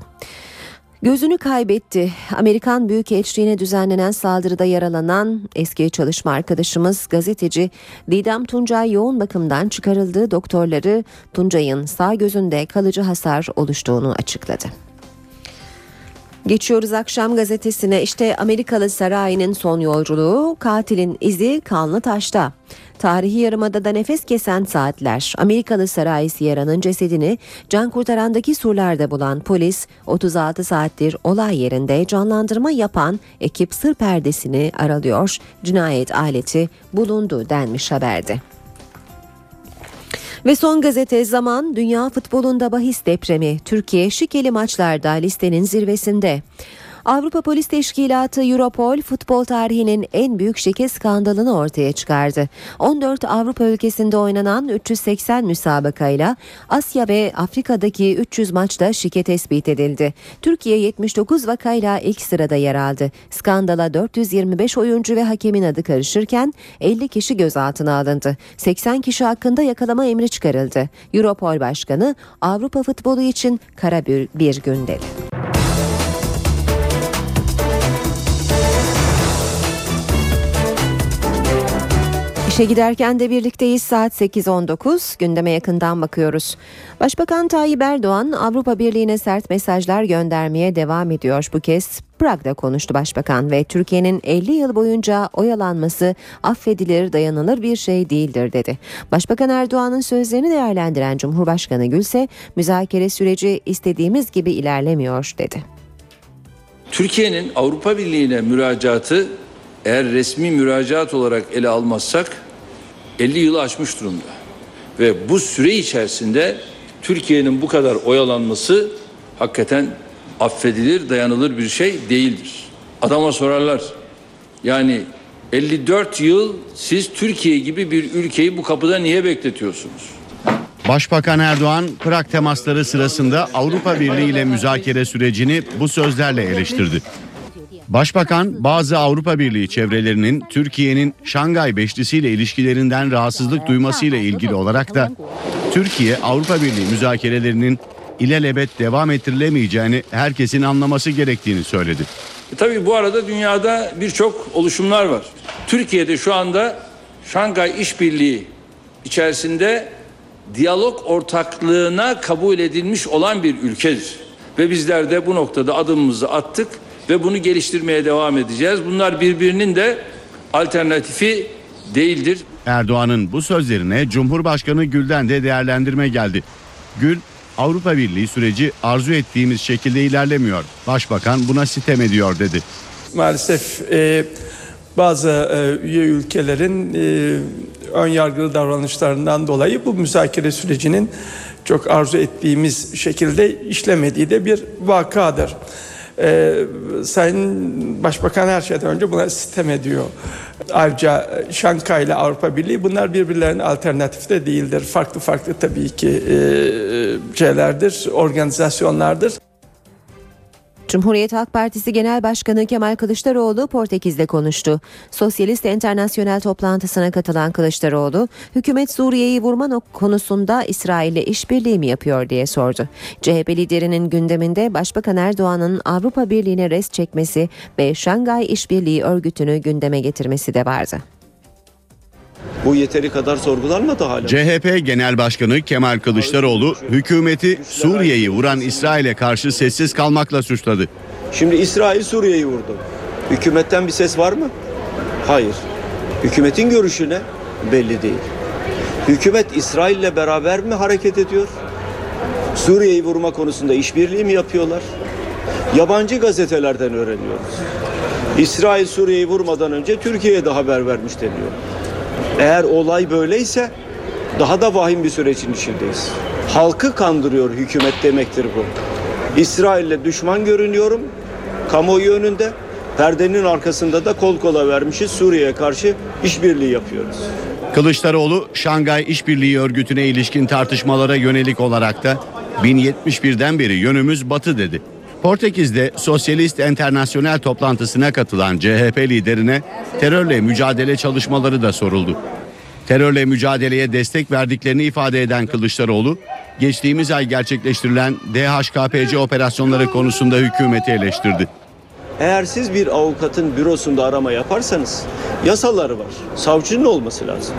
Gözünü kaybetti. Amerikan Büyükelçiliğine düzenlenen saldırıda yaralanan eski çalışma arkadaşımız gazeteci Didem Tuncay yoğun bakımdan çıkarıldığı doktorları Tuncay'ın sağ gözünde kalıcı hasar oluştuğunu açıkladı. Geçiyoruz akşam gazetesine işte Amerikalı sarayının son yolculuğu katilin izi kanlı taşta. Tarihi Yarımada'da nefes kesen saatler. Amerikalı Saray Sierra'nın cesedini can kurtarandaki surlarda bulan polis 36 saattir olay yerinde canlandırma yapan ekip sır perdesini aralıyor. Cinayet aleti bulundu denmiş haberde. Ve son gazete zaman dünya futbolunda bahis depremi. Türkiye şikeli maçlarda listenin zirvesinde. Avrupa Polis Teşkilatı Europol futbol tarihinin en büyük şike skandalını ortaya çıkardı. 14 Avrupa ülkesinde oynanan 380 müsabakayla Asya ve Afrika'daki 300 maçta şike tespit edildi. Türkiye 79 vakayla ilk sırada yer aldı. Skandala 425 oyuncu ve hakemin adı karışırken 50 kişi gözaltına alındı. 80 kişi hakkında yakalama emri çıkarıldı. Europol Başkanı Avrupa futbolu için kara bir, bir gün dedi. İşe giderken de birlikteyiz saat 8.19 gündeme yakından bakıyoruz. Başbakan Tayyip Erdoğan Avrupa Birliği'ne sert mesajlar göndermeye devam ediyor. Bu kez Prag'da konuştu başbakan ve Türkiye'nin 50 yıl boyunca oyalanması affedilir dayanılır bir şey değildir dedi. Başbakan Erdoğan'ın sözlerini değerlendiren Cumhurbaşkanı Gül ise müzakere süreci istediğimiz gibi ilerlemiyor dedi. Türkiye'nin Avrupa Birliği'ne müracaatı eğer resmi müracaat olarak ele almazsak 50 yılı aşmış durumda. Ve bu süre içerisinde Türkiye'nin bu kadar oyalanması hakikaten affedilir, dayanılır bir şey değildir. Adama sorarlar. Yani 54 yıl siz Türkiye gibi bir ülkeyi bu kapıda niye bekletiyorsunuz? Başbakan Erdoğan Prag temasları sırasında Avrupa Birliği ile müzakere sürecini bu sözlerle eleştirdi. Başbakan bazı Avrupa Birliği çevrelerinin Türkiye'nin Şangay Beşlisi ile ilişkilerinden rahatsızlık duymasıyla ilgili olarak da Türkiye Avrupa Birliği müzakerelerinin ilelebet devam ettirilemeyeceğini herkesin anlaması gerektiğini söyledi. E tabii bu arada dünyada birçok oluşumlar var. Türkiye'de şu anda Şangay İşbirliği içerisinde diyalog ortaklığına kabul edilmiş olan bir ülkedir. Ve bizler de bu noktada adımımızı attık ve bunu geliştirmeye devam edeceğiz. Bunlar birbirinin de alternatifi değildir. Erdoğan'ın bu sözlerine Cumhurbaşkanı Gül'den de değerlendirme geldi. Gül, Avrupa Birliği süreci arzu ettiğimiz şekilde ilerlemiyor. Başbakan buna sitem ediyor dedi. Maalesef e, bazı e, üye ülkelerin e, ön yargılı davranışlarından dolayı bu müzakere sürecinin çok arzu ettiğimiz şekilde işlemediği de bir vakadır. Ee, Sayın Başbakan her şeyden önce buna sistem ediyor. Ayrıca Şankay ile Avrupa Birliği bunlar birbirlerine alternatif de değildir. Farklı farklı tabii ki e, şeylerdir, organizasyonlardır. Cumhuriyet Halk Partisi Genel Başkanı Kemal Kılıçdaroğlu Portekiz'de konuştu. Sosyalist Enternasyonel toplantısına katılan Kılıçdaroğlu, hükümet Suriye'yi vurma konusunda İsrail'le işbirliği mi yapıyor diye sordu. CHP liderinin gündeminde Başbakan Erdoğan'ın Avrupa Birliği'ne rest çekmesi ve Şangay İşbirliği Örgütü'nü gündeme getirmesi de vardı. Bu yeteri kadar sorgulanmadı hala. CHP Genel Başkanı Kemal Kılıçdaroğlu hükümeti Suriye'yi vuran İsrail'e karşı sessiz kalmakla suçladı. Şimdi İsrail Suriye'yi vurdu. Hükümetten bir ses var mı? Hayır. Hükümetin görüşü ne? Belli değil. Hükümet İsrail'le beraber mi hareket ediyor? Suriye'yi vurma konusunda işbirliği mi yapıyorlar? Yabancı gazetelerden öğreniyoruz. İsrail Suriye'yi vurmadan önce Türkiye'ye de haber vermiş deniyor. Eğer olay böyleyse daha da vahim bir sürecin içindeyiz. Halkı kandırıyor hükümet demektir bu. İsrail'le düşman görünüyorum kamuoyu önünde. Perdenin arkasında da kol kola vermişiz Suriye'ye karşı işbirliği yapıyoruz. Kılıçdaroğlu Şangay İşbirliği Örgütü'ne ilişkin tartışmalara yönelik olarak da 1071'den beri yönümüz batı dedi. Portekiz'de Sosyalist Enternasyonel toplantısına katılan CHP liderine terörle mücadele çalışmaları da soruldu. Terörle mücadeleye destek verdiklerini ifade eden Kılıçdaroğlu, geçtiğimiz ay gerçekleştirilen DHKPC operasyonları konusunda hükümeti eleştirdi. Eğer siz bir avukatın bürosunda arama yaparsanız yasaları var. Savcının olması lazım.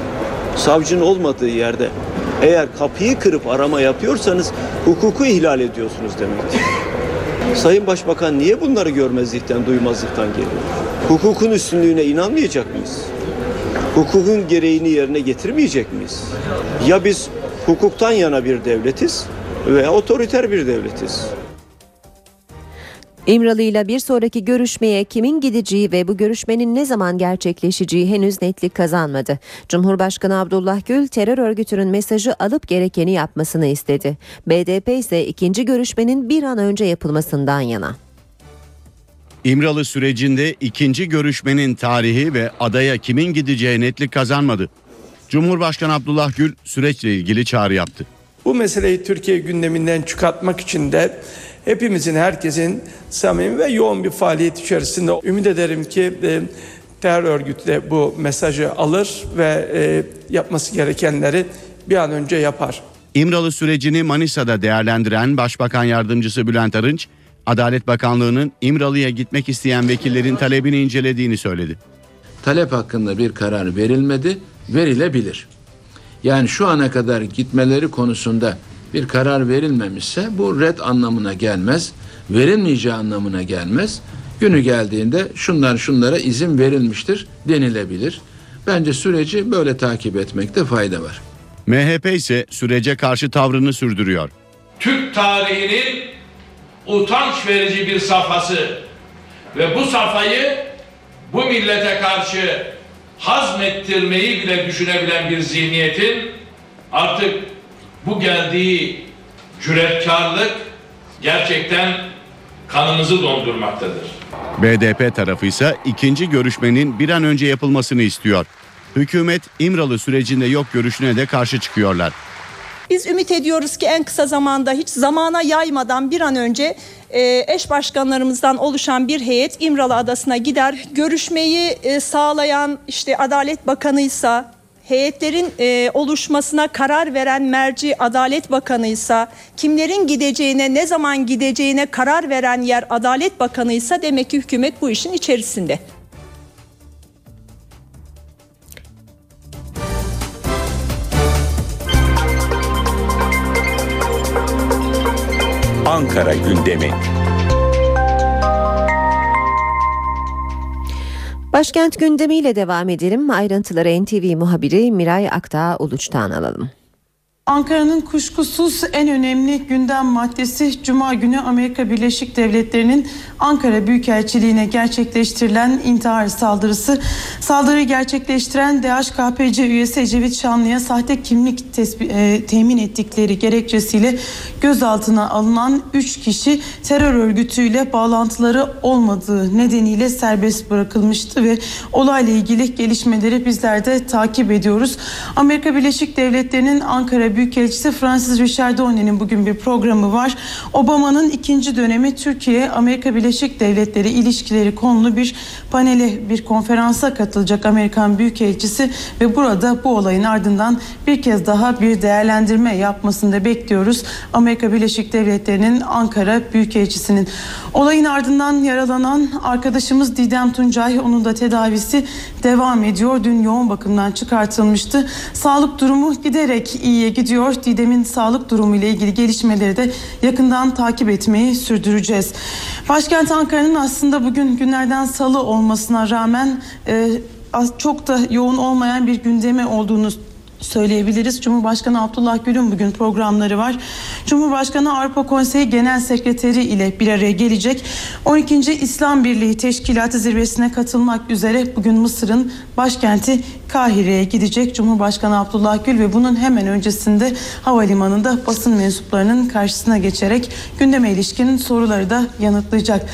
Savcının olmadığı yerde eğer kapıyı kırıp arama yapıyorsanız hukuku ihlal ediyorsunuz demektir. Sayın Başbakan niye bunları görmezlikten, duymazlıktan geliyor? Hukukun üstünlüğüne inanmayacak mıyız? Hukukun gereğini yerine getirmeyecek miyiz? Ya biz hukuktan yana bir devletiz veya otoriter bir devletiz. İmralı ile bir sonraki görüşmeye kimin gideceği ve bu görüşmenin ne zaman gerçekleşeceği henüz netlik kazanmadı. Cumhurbaşkanı Abdullah Gül terör örgütünün mesajı alıp gerekeni yapmasını istedi. BDP ise ikinci görüşmenin bir an önce yapılmasından yana. İmralı sürecinde ikinci görüşmenin tarihi ve adaya kimin gideceği netlik kazanmadı. Cumhurbaşkanı Abdullah Gül süreçle ilgili çağrı yaptı. Bu meseleyi Türkiye gündeminden çıkartmak için de hepimizin, herkesin samimi ve yoğun bir faaliyet içerisinde ümit ederim ki e, terör örgütü de bu mesajı alır ve e, yapması gerekenleri bir an önce yapar. İmralı sürecini Manisa'da değerlendiren Başbakan Yardımcısı Bülent Arınç, Adalet Bakanlığı'nın İmralı'ya gitmek isteyen vekillerin talebini incelediğini söyledi. talep hakkında bir karar verilmedi, verilebilir. Yani şu ana kadar gitmeleri konusunda bir karar verilmemişse bu red anlamına gelmez, verilmeyeceği anlamına gelmez. Günü geldiğinde şunlar şunlara izin verilmiştir denilebilir. Bence süreci böyle takip etmekte fayda var. MHP ise sürece karşı tavrını sürdürüyor. Türk tarihinin utanç verici bir safhası ve bu safhayı bu millete karşı hazmettirmeyi bile düşünebilen bir zihniyetin artık bu geldiği cüretkarlık gerçekten kanımızı dondurmaktadır. BDP tarafı ise ikinci görüşmenin bir an önce yapılmasını istiyor. Hükümet İmralı sürecinde yok görüşüne de karşı çıkıyorlar. Biz ümit ediyoruz ki en kısa zamanda hiç zamana yaymadan bir an önce e, eş başkanlarımızdan oluşan bir heyet İmralı Adası'na gider. Görüşmeyi e, sağlayan işte Adalet Bakanıysa, heyetlerin e, oluşmasına karar veren merci Adalet Bakanıysa, kimlerin gideceğine, ne zaman gideceğine karar veren yer Adalet Bakanıysa demek ki hükümet bu işin içerisinde. Ankara gündemi. Başkent gündemiyle devam edelim. Ayrıntıları NTV muhabiri Miray Aktağ Uluç'tan alalım. Ankara'nın kuşkusuz en önemli gündem maddesi Cuma günü Amerika Birleşik Devletleri'nin Ankara Büyükelçiliğine gerçekleştirilen intihar saldırısı. Saldırıyı gerçekleştiren DHKPC üyesi Ecevit Şanlı'ya sahte kimlik tesbi- e, temin ettikleri gerekçesiyle gözaltına alınan 3 kişi terör örgütüyle bağlantıları olmadığı nedeniyle serbest bırakılmıştı ve olayla ilgili gelişmeleri bizler de takip ediyoruz. Amerika Birleşik Devletleri'nin Ankara Büyükelçisi Francis Richard Donne'nin bugün bir programı var. Obama'nın ikinci dönemi Türkiye Amerika Birleşik Devletleri ilişkileri konulu bir panele bir konferansa katılacak Amerikan Büyükelçisi ve burada bu olayın ardından bir kez daha bir değerlendirme yapmasını da bekliyoruz. Amerika Birleşik Devletleri'nin Ankara Büyükelçisi'nin olayın ardından yaralanan arkadaşımız Didem Tuncay onun da tedavisi devam ediyor. Dün yoğun bakımdan çıkartılmıştı. Sağlık durumu giderek iyiye gidiyor. Didem'in sağlık durumu ile ilgili gelişmeleri de yakından takip etmeyi sürdüreceğiz. Başkent Ankara'nın aslında bugün günlerden salı olmasına rağmen e, çok da yoğun olmayan bir gündemi olduğunu söyleyebiliriz. Cumhurbaşkanı Abdullah Gül'ün bugün programları var. Cumhurbaşkanı Avrupa Konseyi Genel Sekreteri ile bir araya gelecek. 12. İslam Birliği Teşkilatı zirvesine katılmak üzere bugün Mısır'ın başkenti Kahire'ye gidecek Cumhurbaşkanı Abdullah Gül ve bunun hemen öncesinde havalimanında basın mensuplarının karşısına geçerek gündeme ilişkin soruları da yanıtlayacak.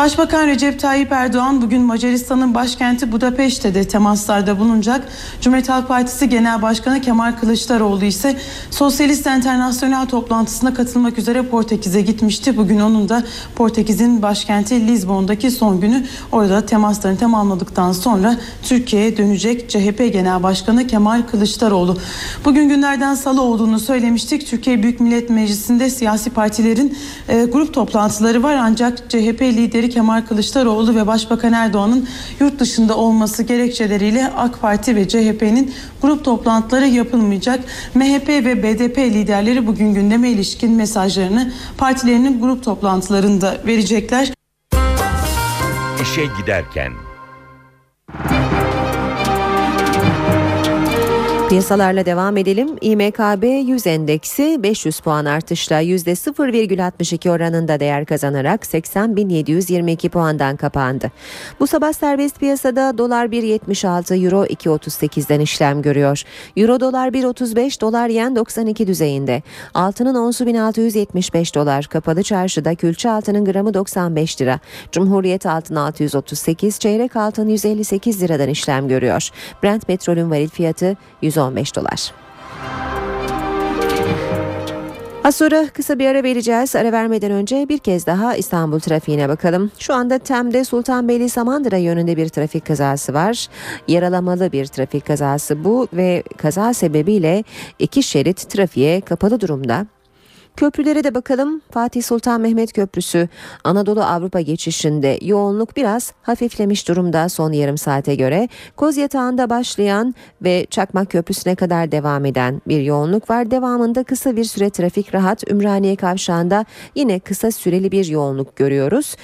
Başbakan Recep Tayyip Erdoğan bugün Macaristan'ın başkenti Budapeşte de temaslarda bulunacak. Cumhuriyet Halk Partisi Genel Başkanı Kemal Kılıçdaroğlu ise Sosyalist Enternasyonel toplantısına katılmak üzere Portekiz'e gitmişti. Bugün onun da Portekiz'in başkenti Lizbon'daki son günü. Orada temaslarını tamamladıktan sonra Türkiye'ye dönecek CHP Genel Başkanı Kemal Kılıçdaroğlu. Bugün günlerden salı olduğunu söylemiştik. Türkiye Büyük Millet Meclisi'nde siyasi partilerin e, grup toplantıları var ancak CHP lideri Kemal Kılıçdaroğlu ve Başbakan Erdoğan'ın yurt dışında olması gerekçeleriyle AK Parti ve CHP'nin grup toplantıları yapılmayacak. MHP ve BDP liderleri bugün gündeme ilişkin mesajlarını partilerinin grup toplantılarında verecekler. İşe giderken Piyasalarla devam edelim. İMKB 100 endeksi 500 puan artışla %0,62 oranında değer kazanarak 80.722 puandan kapandı. Bu sabah serbest piyasada dolar 1.76, euro 2.38'den işlem görüyor. Euro dolar 1.35, dolar yen 92 düzeyinde. Altının onsu 1675 dolar. Kapalı çarşıda külçe altının gramı 95 lira. Cumhuriyet altın 638, çeyrek altın 158 liradan işlem görüyor. Brent petrolün varil fiyatı 115 dolar. Az sonra kısa bir ara vereceğiz. Ara vermeden önce bir kez daha İstanbul trafiğine bakalım. Şu anda Tem'de Sultanbeyli Samandıra yönünde bir trafik kazası var. Yaralamalı bir trafik kazası bu ve kaza sebebiyle iki şerit trafiğe kapalı durumda. Köprülere de bakalım. Fatih Sultan Mehmet Köprüsü Anadolu Avrupa geçişinde yoğunluk biraz hafiflemiş durumda son yarım saate göre. Kozyatağı'nda başlayan ve Çakmak Köprüsü'ne kadar devam eden bir yoğunluk var. Devamında kısa bir süre trafik rahat. Ümraniye Kavşağı'nda yine kısa süreli bir yoğunluk görüyoruz.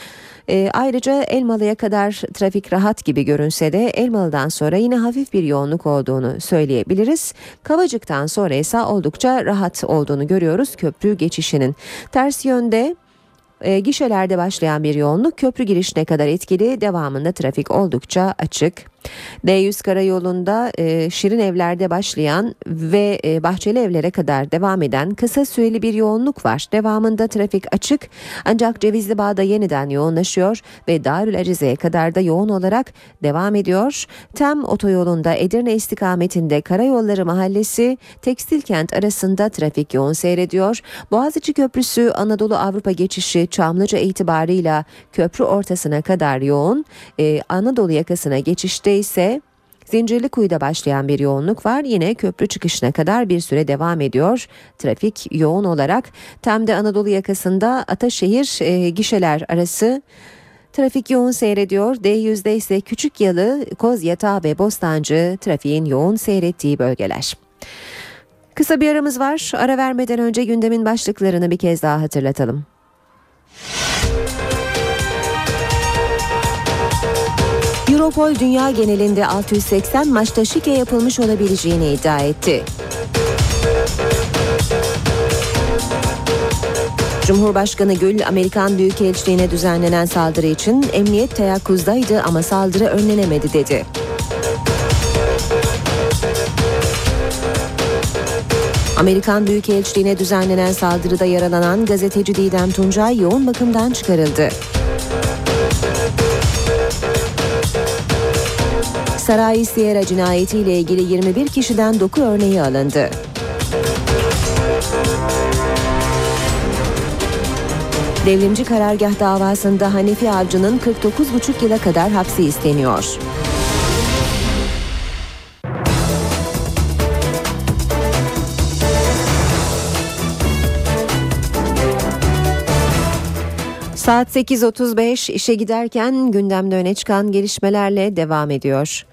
E, ayrıca Elmalı'ya kadar trafik rahat gibi görünse de Elmalı'dan sonra yine hafif bir yoğunluk olduğunu söyleyebiliriz. Kavacık'tan sonra ise oldukça rahat olduğunu görüyoruz köprü geçişinin. Ters yönde e, gişelerde başlayan bir yoğunluk köprü girişine kadar etkili devamında trafik oldukça açık. D100 karayolunda e, Şirin Evler'de başlayan ve e, Bahçeli Evler'e kadar devam eden kısa süreli bir yoğunluk var. Devamında trafik açık ancak Cevizli Bağ'da yeniden yoğunlaşıyor ve Darül Arize'ye kadar da yoğun olarak devam ediyor. Tem otoyolunda Edirne istikametinde Karayolları Mahallesi Tekstil Kent arasında trafik yoğun seyrediyor. Boğaziçi Köprüsü Anadolu Avrupa geçişi Çamlıca itibarıyla köprü ortasına kadar yoğun. Ee, Anadolu yakasına geçişte ise Zincirlikuyu'da başlayan bir yoğunluk var. Yine köprü çıkışına kadar bir süre devam ediyor. Trafik yoğun olarak Tem'de Anadolu yakasında Ataşehir e, gişeler arası Trafik yoğun seyrediyor. D100'de ise Küçük Yalı, Kozyatağı ve Bostancı trafiğin yoğun seyrettiği bölgeler. Kısa bir aramız var. Ara vermeden önce gündemin başlıklarını bir kez daha Europol dünya genelinde 680 maçta şike yapılmış olabileceğini iddia etti. Cumhurbaşkanı Gül, Amerikan Büyükelçiliğine düzenlenen saldırı için emniyet teyakkuzdaydı ama saldırı önlenemedi dedi. Amerikan Büyükelçiliğine düzenlenen saldırıda yaralanan gazeteci Didem Tuncay yoğun bakımdan çıkarıldı. Saray Sierra cinayetiyle ilgili 21 kişiden doku örneği alındı. Devrimci karargah davasında Hanefi Avcı'nın 49,5 yıla kadar hapsi isteniyor. Saat 8.35 işe giderken gündemde öne çıkan gelişmelerle devam ediyor.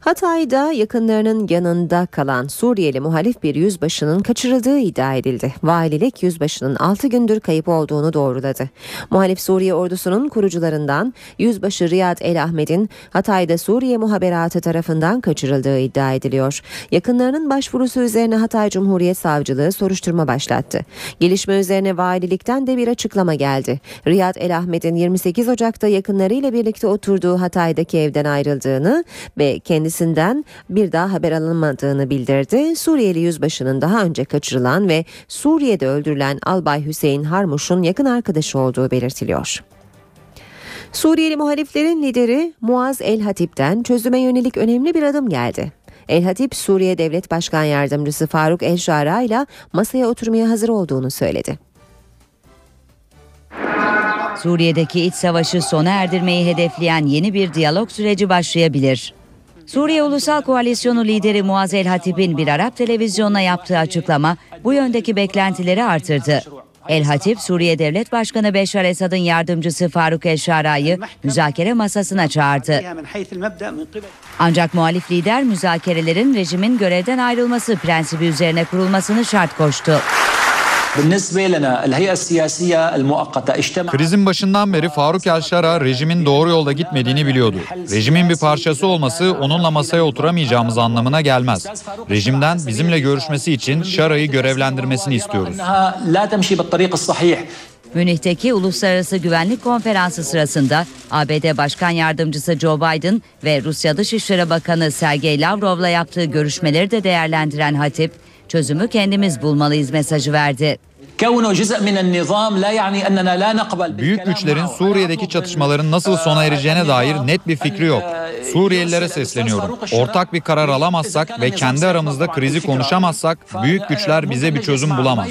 Hatay'da yakınlarının yanında kalan Suriyeli muhalif bir yüzbaşının kaçırıldığı iddia edildi. Valilik yüzbaşının 6 gündür kayıp olduğunu doğruladı. Muhalif Suriye ordusunun kurucularından Yüzbaşı Riyad El Ahmet'in Hatay'da Suriye muhaberatı tarafından kaçırıldığı iddia ediliyor. Yakınlarının başvurusu üzerine Hatay Cumhuriyet Savcılığı soruşturma başlattı. Gelişme üzerine valilikten de bir açıklama geldi. Riyad El Ahmet'in 28 Ocak'ta yakınlarıyla birlikte oturduğu Hatay'daki evden ayrıldığını ve kendisinden bir daha haber alınmadığını bildirdi. Suriyeli yüzbaşının daha önce kaçırılan ve Suriye'de öldürülen Albay Hüseyin Harmuş'un yakın arkadaşı olduğu belirtiliyor. Suriyeli muhaliflerin lideri Muaz El Hatip'ten çözüme yönelik önemli bir adım geldi. El Hatip, Suriye Devlet Başkan Yardımcısı Faruk El Şara ile masaya oturmaya hazır olduğunu söyledi. Suriye'deki iç savaşı sona erdirmeyi hedefleyen yeni bir diyalog süreci başlayabilir. Suriye Ulusal Koalisyonu lideri Muaz El Hatip'in bir Arap televizyonuna yaptığı açıklama bu yöndeki beklentileri artırdı. El Hatip, Suriye Devlet Başkanı Beşar Esad'ın yardımcısı Faruk El Şara'yı müzakere masasına çağırdı. Ancak muhalif lider müzakerelerin rejimin görevden ayrılması prensibi üzerine kurulmasını şart koştu. Krizin başından beri Faruk El-Şara rejimin doğru yolda gitmediğini biliyordu. Rejimin bir parçası olması onunla masaya oturamayacağımız anlamına gelmez. Rejimden bizimle görüşmesi için Şara'yı görevlendirmesini istiyoruz. Münih'teki Uluslararası Güvenlik Konferansı sırasında ABD Başkan Yardımcısı Joe Biden ve Rusya Dışişleri Bakanı Sergey Lavrov'la yaptığı görüşmeleri de değerlendiren Hatip, çözümü kendimiz bulmalıyız mesajı verdi. Büyük güçlerin Suriye'deki çatışmaların nasıl sona ereceğine dair net bir fikri yok. Suriyelilere sesleniyorum. Ortak bir karar alamazsak ve kendi aramızda krizi konuşamazsak büyük güçler bize bir çözüm bulamaz.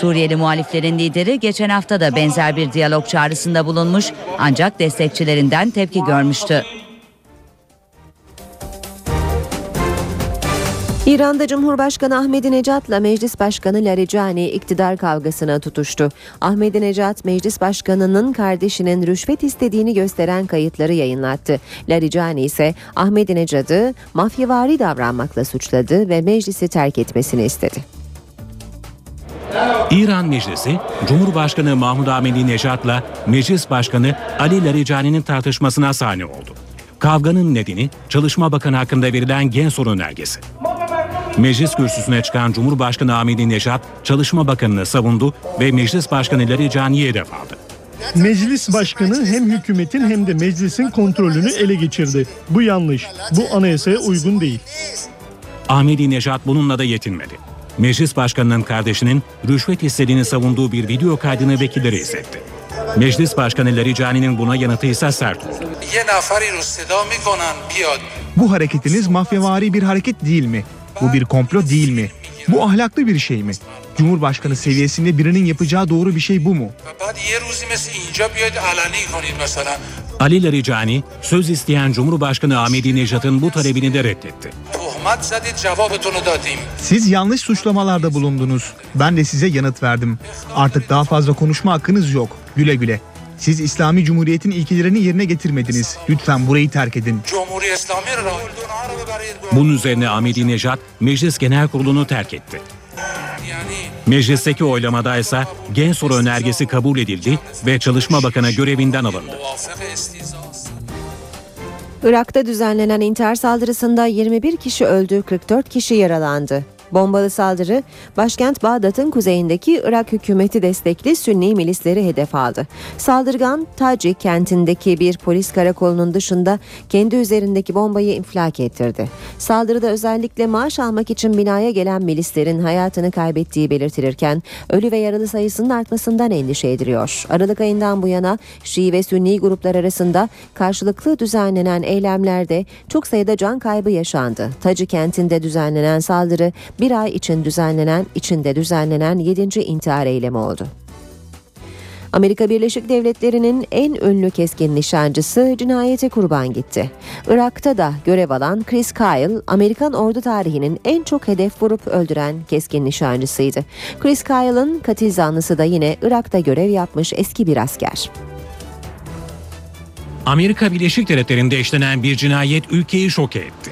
Suriyeli muhaliflerin lideri geçen hafta da benzer bir diyalog çağrısında bulunmuş ancak destekçilerinden tepki görmüştü. İran'da Cumhurbaşkanı Ahmadinejad'la Meclis Başkanı Larijani iktidar kavgasına tutuştu. Ahmadinejad Meclis Başkanı'nın kardeşinin rüşvet istediğini gösteren kayıtları yayınlattı. Larijani ise Ahmadinejad'ı mafyavari davranmakla suçladı ve meclisi terk etmesini istedi. İran Meclisi, Cumhurbaşkanı Mahmud Ahmadinejad'la Meclis Başkanı Ali Larijani'nin tartışmasına sahne oldu. Kavganın nedeni Çalışma Bakanı hakkında verilen gen soru önergesi. Meclis kürsüsüne çıkan Cumhurbaşkanı Ahmadinejad Çalışma Bakanı'nı savundu ve Meclis Başkanı Larijani'ye hedef aldı. Meclis başkanı hem hükümetin hem de meclisin kontrolünü ele geçirdi. Bu yanlış. Bu anayasaya uygun değil. Ahmadinejad bununla da yetinmedi. Meclis Başkanı'nın kardeşinin rüşvet istediğini savunduğu bir video kaydını vekilleri izletti. Meclis Başkanı Larijani'nin buna yanıtı ise sert oldu. Bu hareketiniz mafyavari bir hareket değil mi? Bu bir komplo değil mi? Bu ahlaklı bir şey mi? Cumhurbaşkanı seviyesinde birinin yapacağı doğru bir şey bu mu? Ali Larijani söz isteyen Cumhurbaşkanı Ahmadinejad'ın bu talebini de reddetti. Siz yanlış suçlamalarda bulundunuz. Ben de size yanıt verdim. Artık daha fazla konuşma hakkınız yok. Güle güle. Siz İslami Cumhuriyet'in ilkelerini yerine getirmediniz. Lütfen burayı terk edin. Bunun üzerine Ahmadinejad Meclis Genel Kurulu'nu terk etti. Meclisteki oylamada ise gen soru önergesi kabul edildi ve Çalışma Bakanı görevinden alındı. Irak'ta düzenlenen intihar saldırısında 21 kişi öldü, 44 kişi yaralandı. Bombalı saldırı başkent Bağdat'ın kuzeyindeki Irak hükümeti destekli Sünni milisleri hedef aldı. Saldırgan Taci kentindeki bir polis karakolunun dışında kendi üzerindeki bombayı infilak ettirdi. Saldırıda özellikle maaş almak için binaya gelen milislerin hayatını kaybettiği belirtilirken ölü ve yaralı sayısının artmasından endişe ediliyor. Aralık ayından bu yana Şii ve Sünni gruplar arasında karşılıklı düzenlenen eylemlerde çok sayıda can kaybı yaşandı. Taci kentinde düzenlenen saldırı bir ay için düzenlenen, içinde düzenlenen 7. intihar eylemi oldu. Amerika Birleşik Devletleri'nin en ünlü keskin nişancısı cinayete kurban gitti. Irak'ta da görev alan Chris Kyle, Amerikan ordu tarihinin en çok hedef vurup öldüren keskin nişancısıydı. Chris Kyle'ın katil zanlısı da yine Irak'ta görev yapmış eski bir asker. Amerika Birleşik Devletleri'nde işlenen bir cinayet ülkeyi şok etti.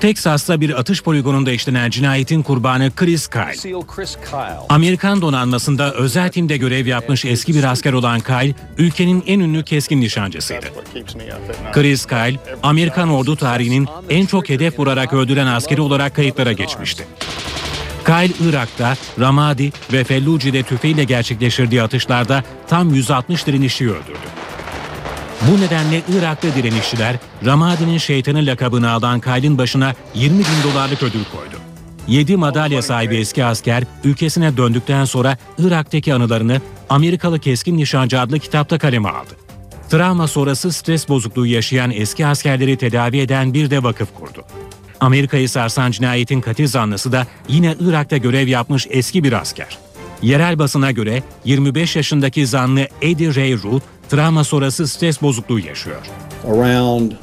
Teksas'ta bir atış poligonunda işlenen cinayetin kurbanı Chris Kyle. Amerikan donanmasında özel timde görev yapmış eski bir asker olan Kyle, ülkenin en ünlü keskin nişancısıydı. Chris Kyle, Amerikan ordu tarihinin en çok hedef vurarak öldüren askeri olarak kayıtlara geçmişti. Kyle, Irak'ta, Ramadi ve Felluci'de tüfeğiyle gerçekleştirdiği atışlarda tam 160 direnişçi öldürdü. Bu nedenle Iraklı direnişçiler Ramadi'nin şeytanı lakabını alan Kyle'in başına 20 bin dolarlık ödül koydu. 7 madalya sahibi eski asker ülkesine döndükten sonra Irak'taki anılarını Amerikalı Keskin Nişancı adlı kitapta kaleme aldı. Travma sonrası stres bozukluğu yaşayan eski askerleri tedavi eden bir de vakıf kurdu. Amerika'yı sarsan cinayetin katil zanlısı da yine Irak'ta görev yapmış eski bir asker. Yerel basına göre 25 yaşındaki zanlı Eddie Ray Root travma sonrası stres bozukluğu yaşıyor. Around uh,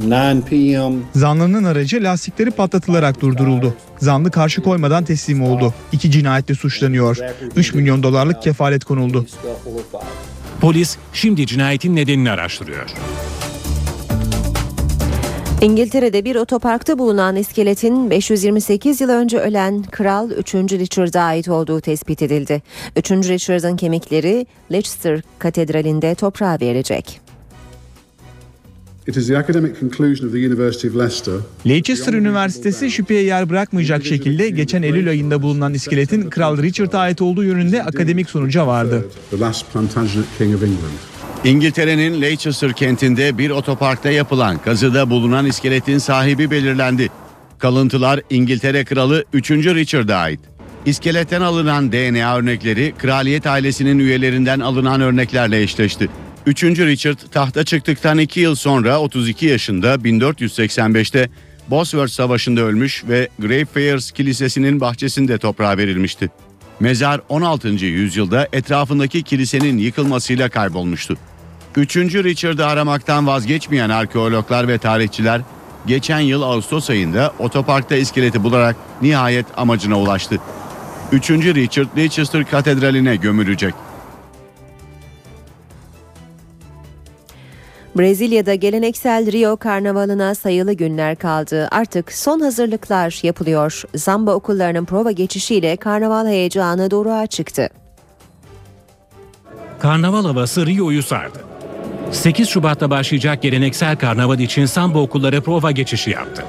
9 p.m. Zanlının aracı lastikleri patlatılarak durduruldu. Zanlı karşı koymadan teslim oldu. İki cinayetle suçlanıyor. 3 milyon dolarlık kefalet konuldu. Polis şimdi cinayetin nedenini araştırıyor. İngiltere'de bir otoparkta bulunan iskeletin 528 yıl önce ölen Kral 3. Richard'a ait olduğu tespit edildi. 3. Richard'ın kemikleri Leicester Katedrali'nde toprağa verilecek. It is the academic conclusion of the University of Leicester Leicester Üniversitesi şüpheye yer bırakmayacak şekilde geçen Eylül ayında bulunan iskeletin Kral Richard'a ait olduğu yönünde akademik sonuca vardı. İngiltere'nin Leicester kentinde bir otoparkta yapılan kazıda bulunan iskeletin sahibi belirlendi. Kalıntılar İngiltere Kralı 3. Richard'a ait. İskeletten alınan DNA örnekleri kraliyet ailesinin üyelerinden alınan örneklerle eşleşti. 3. Richard tahta çıktıktan 2 yıl sonra 32 yaşında 1485'te Bosworth Savaşı'nda ölmüş ve Greyfriars Kilisesi'nin bahçesinde toprağa verilmişti. Mezar 16. yüzyılda etrafındaki kilisenin yıkılmasıyla kaybolmuştu. 3. Richard'ı aramaktan vazgeçmeyen arkeologlar ve tarihçiler geçen yıl Ağustos ayında otoparkta iskeleti bularak nihayet amacına ulaştı. 3. Richard Leicester Katedrali'ne gömülecek. Brezilya'da geleneksel Rio Karnavalı'na sayılı günler kaldı. Artık son hazırlıklar yapılıyor. Zamba okullarının prova geçişiyle karnaval heyecanı doruğa çıktı. Karnaval havası Rio'yu sardı. 8 Şubat'ta başlayacak geleneksel karnaval için samba okulları prova geçişi yaptı.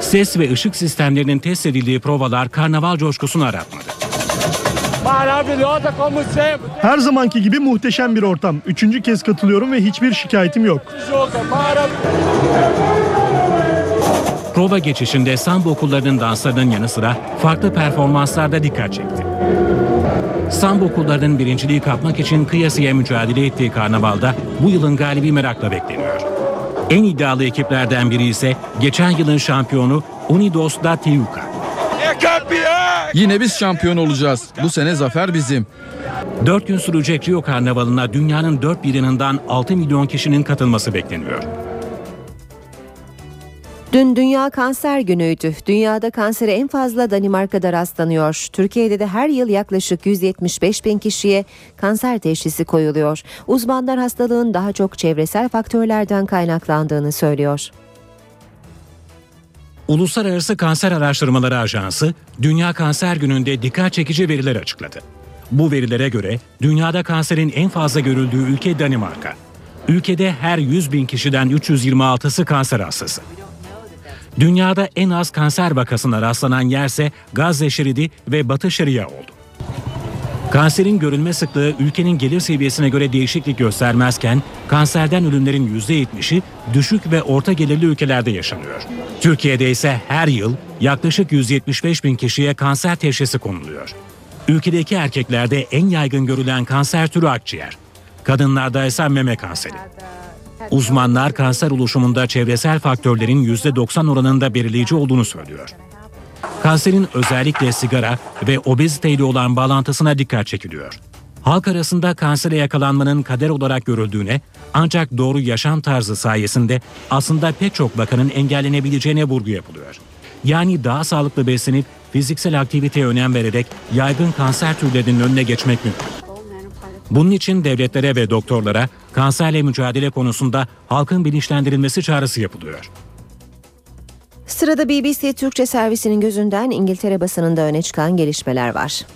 Ses ve ışık sistemlerinin test edildiği provalar karnaval coşkusunu aratmadı. Her zamanki gibi muhteşem bir ortam. Üçüncü kez katılıyorum ve hiçbir şikayetim yok. Prova geçişinde samba okullarının danslarının yanı sıra farklı performanslarda dikkat çekti. Samba okullarının birinciliği kapmak için kıyasıya mücadele ettiği karnavalda bu yılın galibi merakla bekleniyor. En iddialı ekiplerden biri ise geçen yılın şampiyonu Unidos da Tijuca. Yine biz şampiyon olacağız. Bu sene zafer bizim. 4 gün sürecek Rio Karnavalı'na dünyanın dört bir yanından 6 milyon kişinin katılması bekleniyor. Dün Dünya Kanser Günü'ydü. Dünyada kansere en fazla Danimarka'da rastlanıyor. Türkiye'de de her yıl yaklaşık 175 bin kişiye kanser teşhisi koyuluyor. Uzmanlar hastalığın daha çok çevresel faktörlerden kaynaklandığını söylüyor. Uluslararası Kanser Araştırmaları Ajansı, Dünya Kanser Günü'nde dikkat çekici veriler açıkladı. Bu verilere göre dünyada kanserin en fazla görüldüğü ülke Danimarka. Ülkede her 100 bin kişiden 326'sı kanser hastası. Dünyada en az kanser vakasına rastlanan yerse Gazze Şeridi ve Batı Şeria oldu. Kanserin görülme sıklığı ülkenin gelir seviyesine göre değişiklik göstermezken kanserden ölümlerin %70'i düşük ve orta gelirli ülkelerde yaşanıyor. Türkiye'de ise her yıl yaklaşık 175 bin kişiye kanser teşhisi konuluyor. Ülkedeki erkeklerde en yaygın görülen kanser türü akciğer. Kadınlarda ise meme kanseri. Uzmanlar kanser oluşumunda çevresel faktörlerin %90 oranında belirleyici olduğunu söylüyor. Kanserin özellikle sigara ve obeziteyle olan bağlantısına dikkat çekiliyor. Halk arasında kansere yakalanmanın kader olarak görüldüğüne ancak doğru yaşam tarzı sayesinde aslında pek çok vakanın engellenebileceğine vurgu yapılıyor. Yani daha sağlıklı beslenip fiziksel aktiviteye önem vererek yaygın kanser türlerinin önüne geçmek mümkün. Bunun için devletlere ve doktorlara kanserle mücadele konusunda halkın bilinçlendirilmesi çağrısı yapılıyor. Sırada BBC Türkçe servisinin gözünden İngiltere basınında öne çıkan gelişmeler var.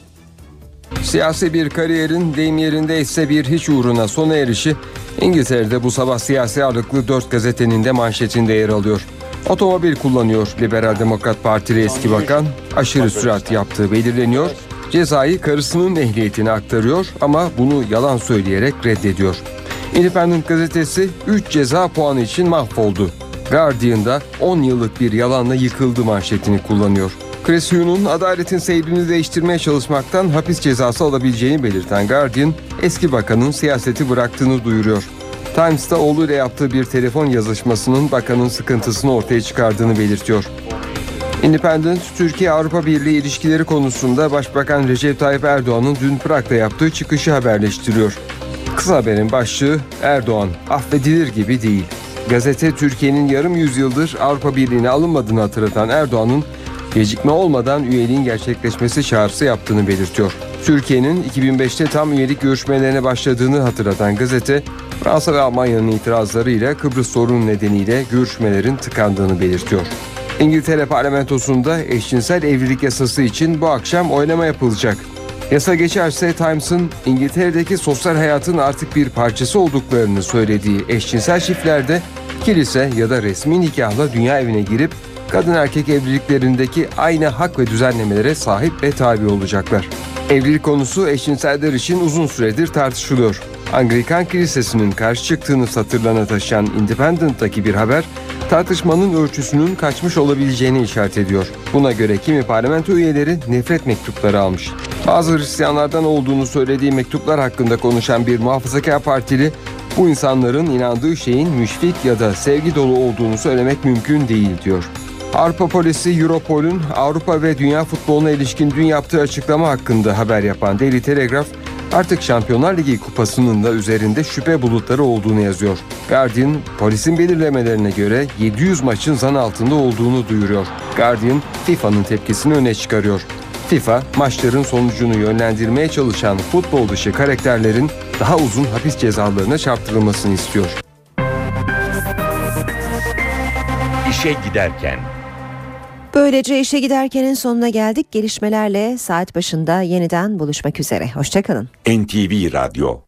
Siyasi bir kariyerin deyim yerinde ise bir hiç uğruna sona erişi İngiltere'de bu sabah siyasi ağırlıklı dört gazetenin de manşetinde yer alıyor. Otomobil kullanıyor Liberal Demokrat Partili eski bakan, aşırı sürat yaptığı belirleniyor, cezayı karısının ehliyetine aktarıyor ama bunu yalan söyleyerek reddediyor. Independent gazetesi 3 ceza puanı için mahvoldu. Guardian'da 10 yıllık bir yalanla yıkıldı manşetini kullanıyor. Chris Hughes'un adaletin seyrini değiştirmeye çalışmaktan hapis cezası alabileceğini belirten Guardian, eski bakanın siyaseti bıraktığını duyuruyor. Times'ta oğluyla yaptığı bir telefon yazışmasının bakanın sıkıntısını ortaya çıkardığını belirtiyor. Independent, Türkiye-Avrupa Birliği ilişkileri konusunda Başbakan Recep Tayyip Erdoğan'ın dün Prag'da yaptığı çıkışı haberleştiriyor. Kısa haberin başlığı Erdoğan affedilir gibi değil. Gazete Türkiye'nin yarım yüzyıldır Avrupa Birliği'ne alınmadığını hatırlatan Erdoğan'ın gecikme olmadan üyeliğin gerçekleşmesi çağrısı yaptığını belirtiyor. Türkiye'nin 2005'te tam üyelik görüşmelerine başladığını hatırlatan gazete, Fransa ve Almanya'nın itirazlarıyla Kıbrıs sorunu nedeniyle görüşmelerin tıkandığını belirtiyor. İngiltere parlamentosunda eşcinsel evlilik yasası için bu akşam oylama yapılacak. Yasa geçerse Times'ın İngiltere'deki sosyal hayatın artık bir parçası olduklarını söylediği eşcinsel çiftlerde kilise ya da resmi nikahla dünya evine girip kadın erkek evliliklerindeki aynı hak ve düzenlemelere sahip ve tabi olacaklar. Evlilik konusu eşcinseller için uzun süredir tartışılıyor. Anglikan Kilisesi'nin karşı çıktığını satırlarına taşıyan Independent'taki bir haber tartışmanın ölçüsünün kaçmış olabileceğini işaret ediyor. Buna göre kimi parlamento üyeleri nefret mektupları almış. Bazı Hristiyanlardan olduğunu söylediği mektuplar hakkında konuşan bir muhafazakar partili bu insanların inandığı şeyin müşfik ya da sevgi dolu olduğunu söylemek mümkün değil diyor. Avrupa polisi Europol'un Avrupa ve dünya futboluna ilişkin dün yaptığı açıklama hakkında haber yapan Daily Telegraph artık Şampiyonlar Ligi kupasının da üzerinde şüphe bulutları olduğunu yazıyor. Guardian, polisin belirlemelerine göre 700 maçın zan altında olduğunu duyuruyor. Guardian, FIFA'nın tepkisini öne çıkarıyor. FIFA, maçların sonucunu yönlendirmeye çalışan futbol dışı karakterlerin daha uzun hapis cezalarına çarptırılmasını istiyor. İşe giderken Böylece işe giderkenin sonuna geldik. Gelişmelerle saat başında yeniden buluşmak üzere. Hoşçakalın. NTV Radyo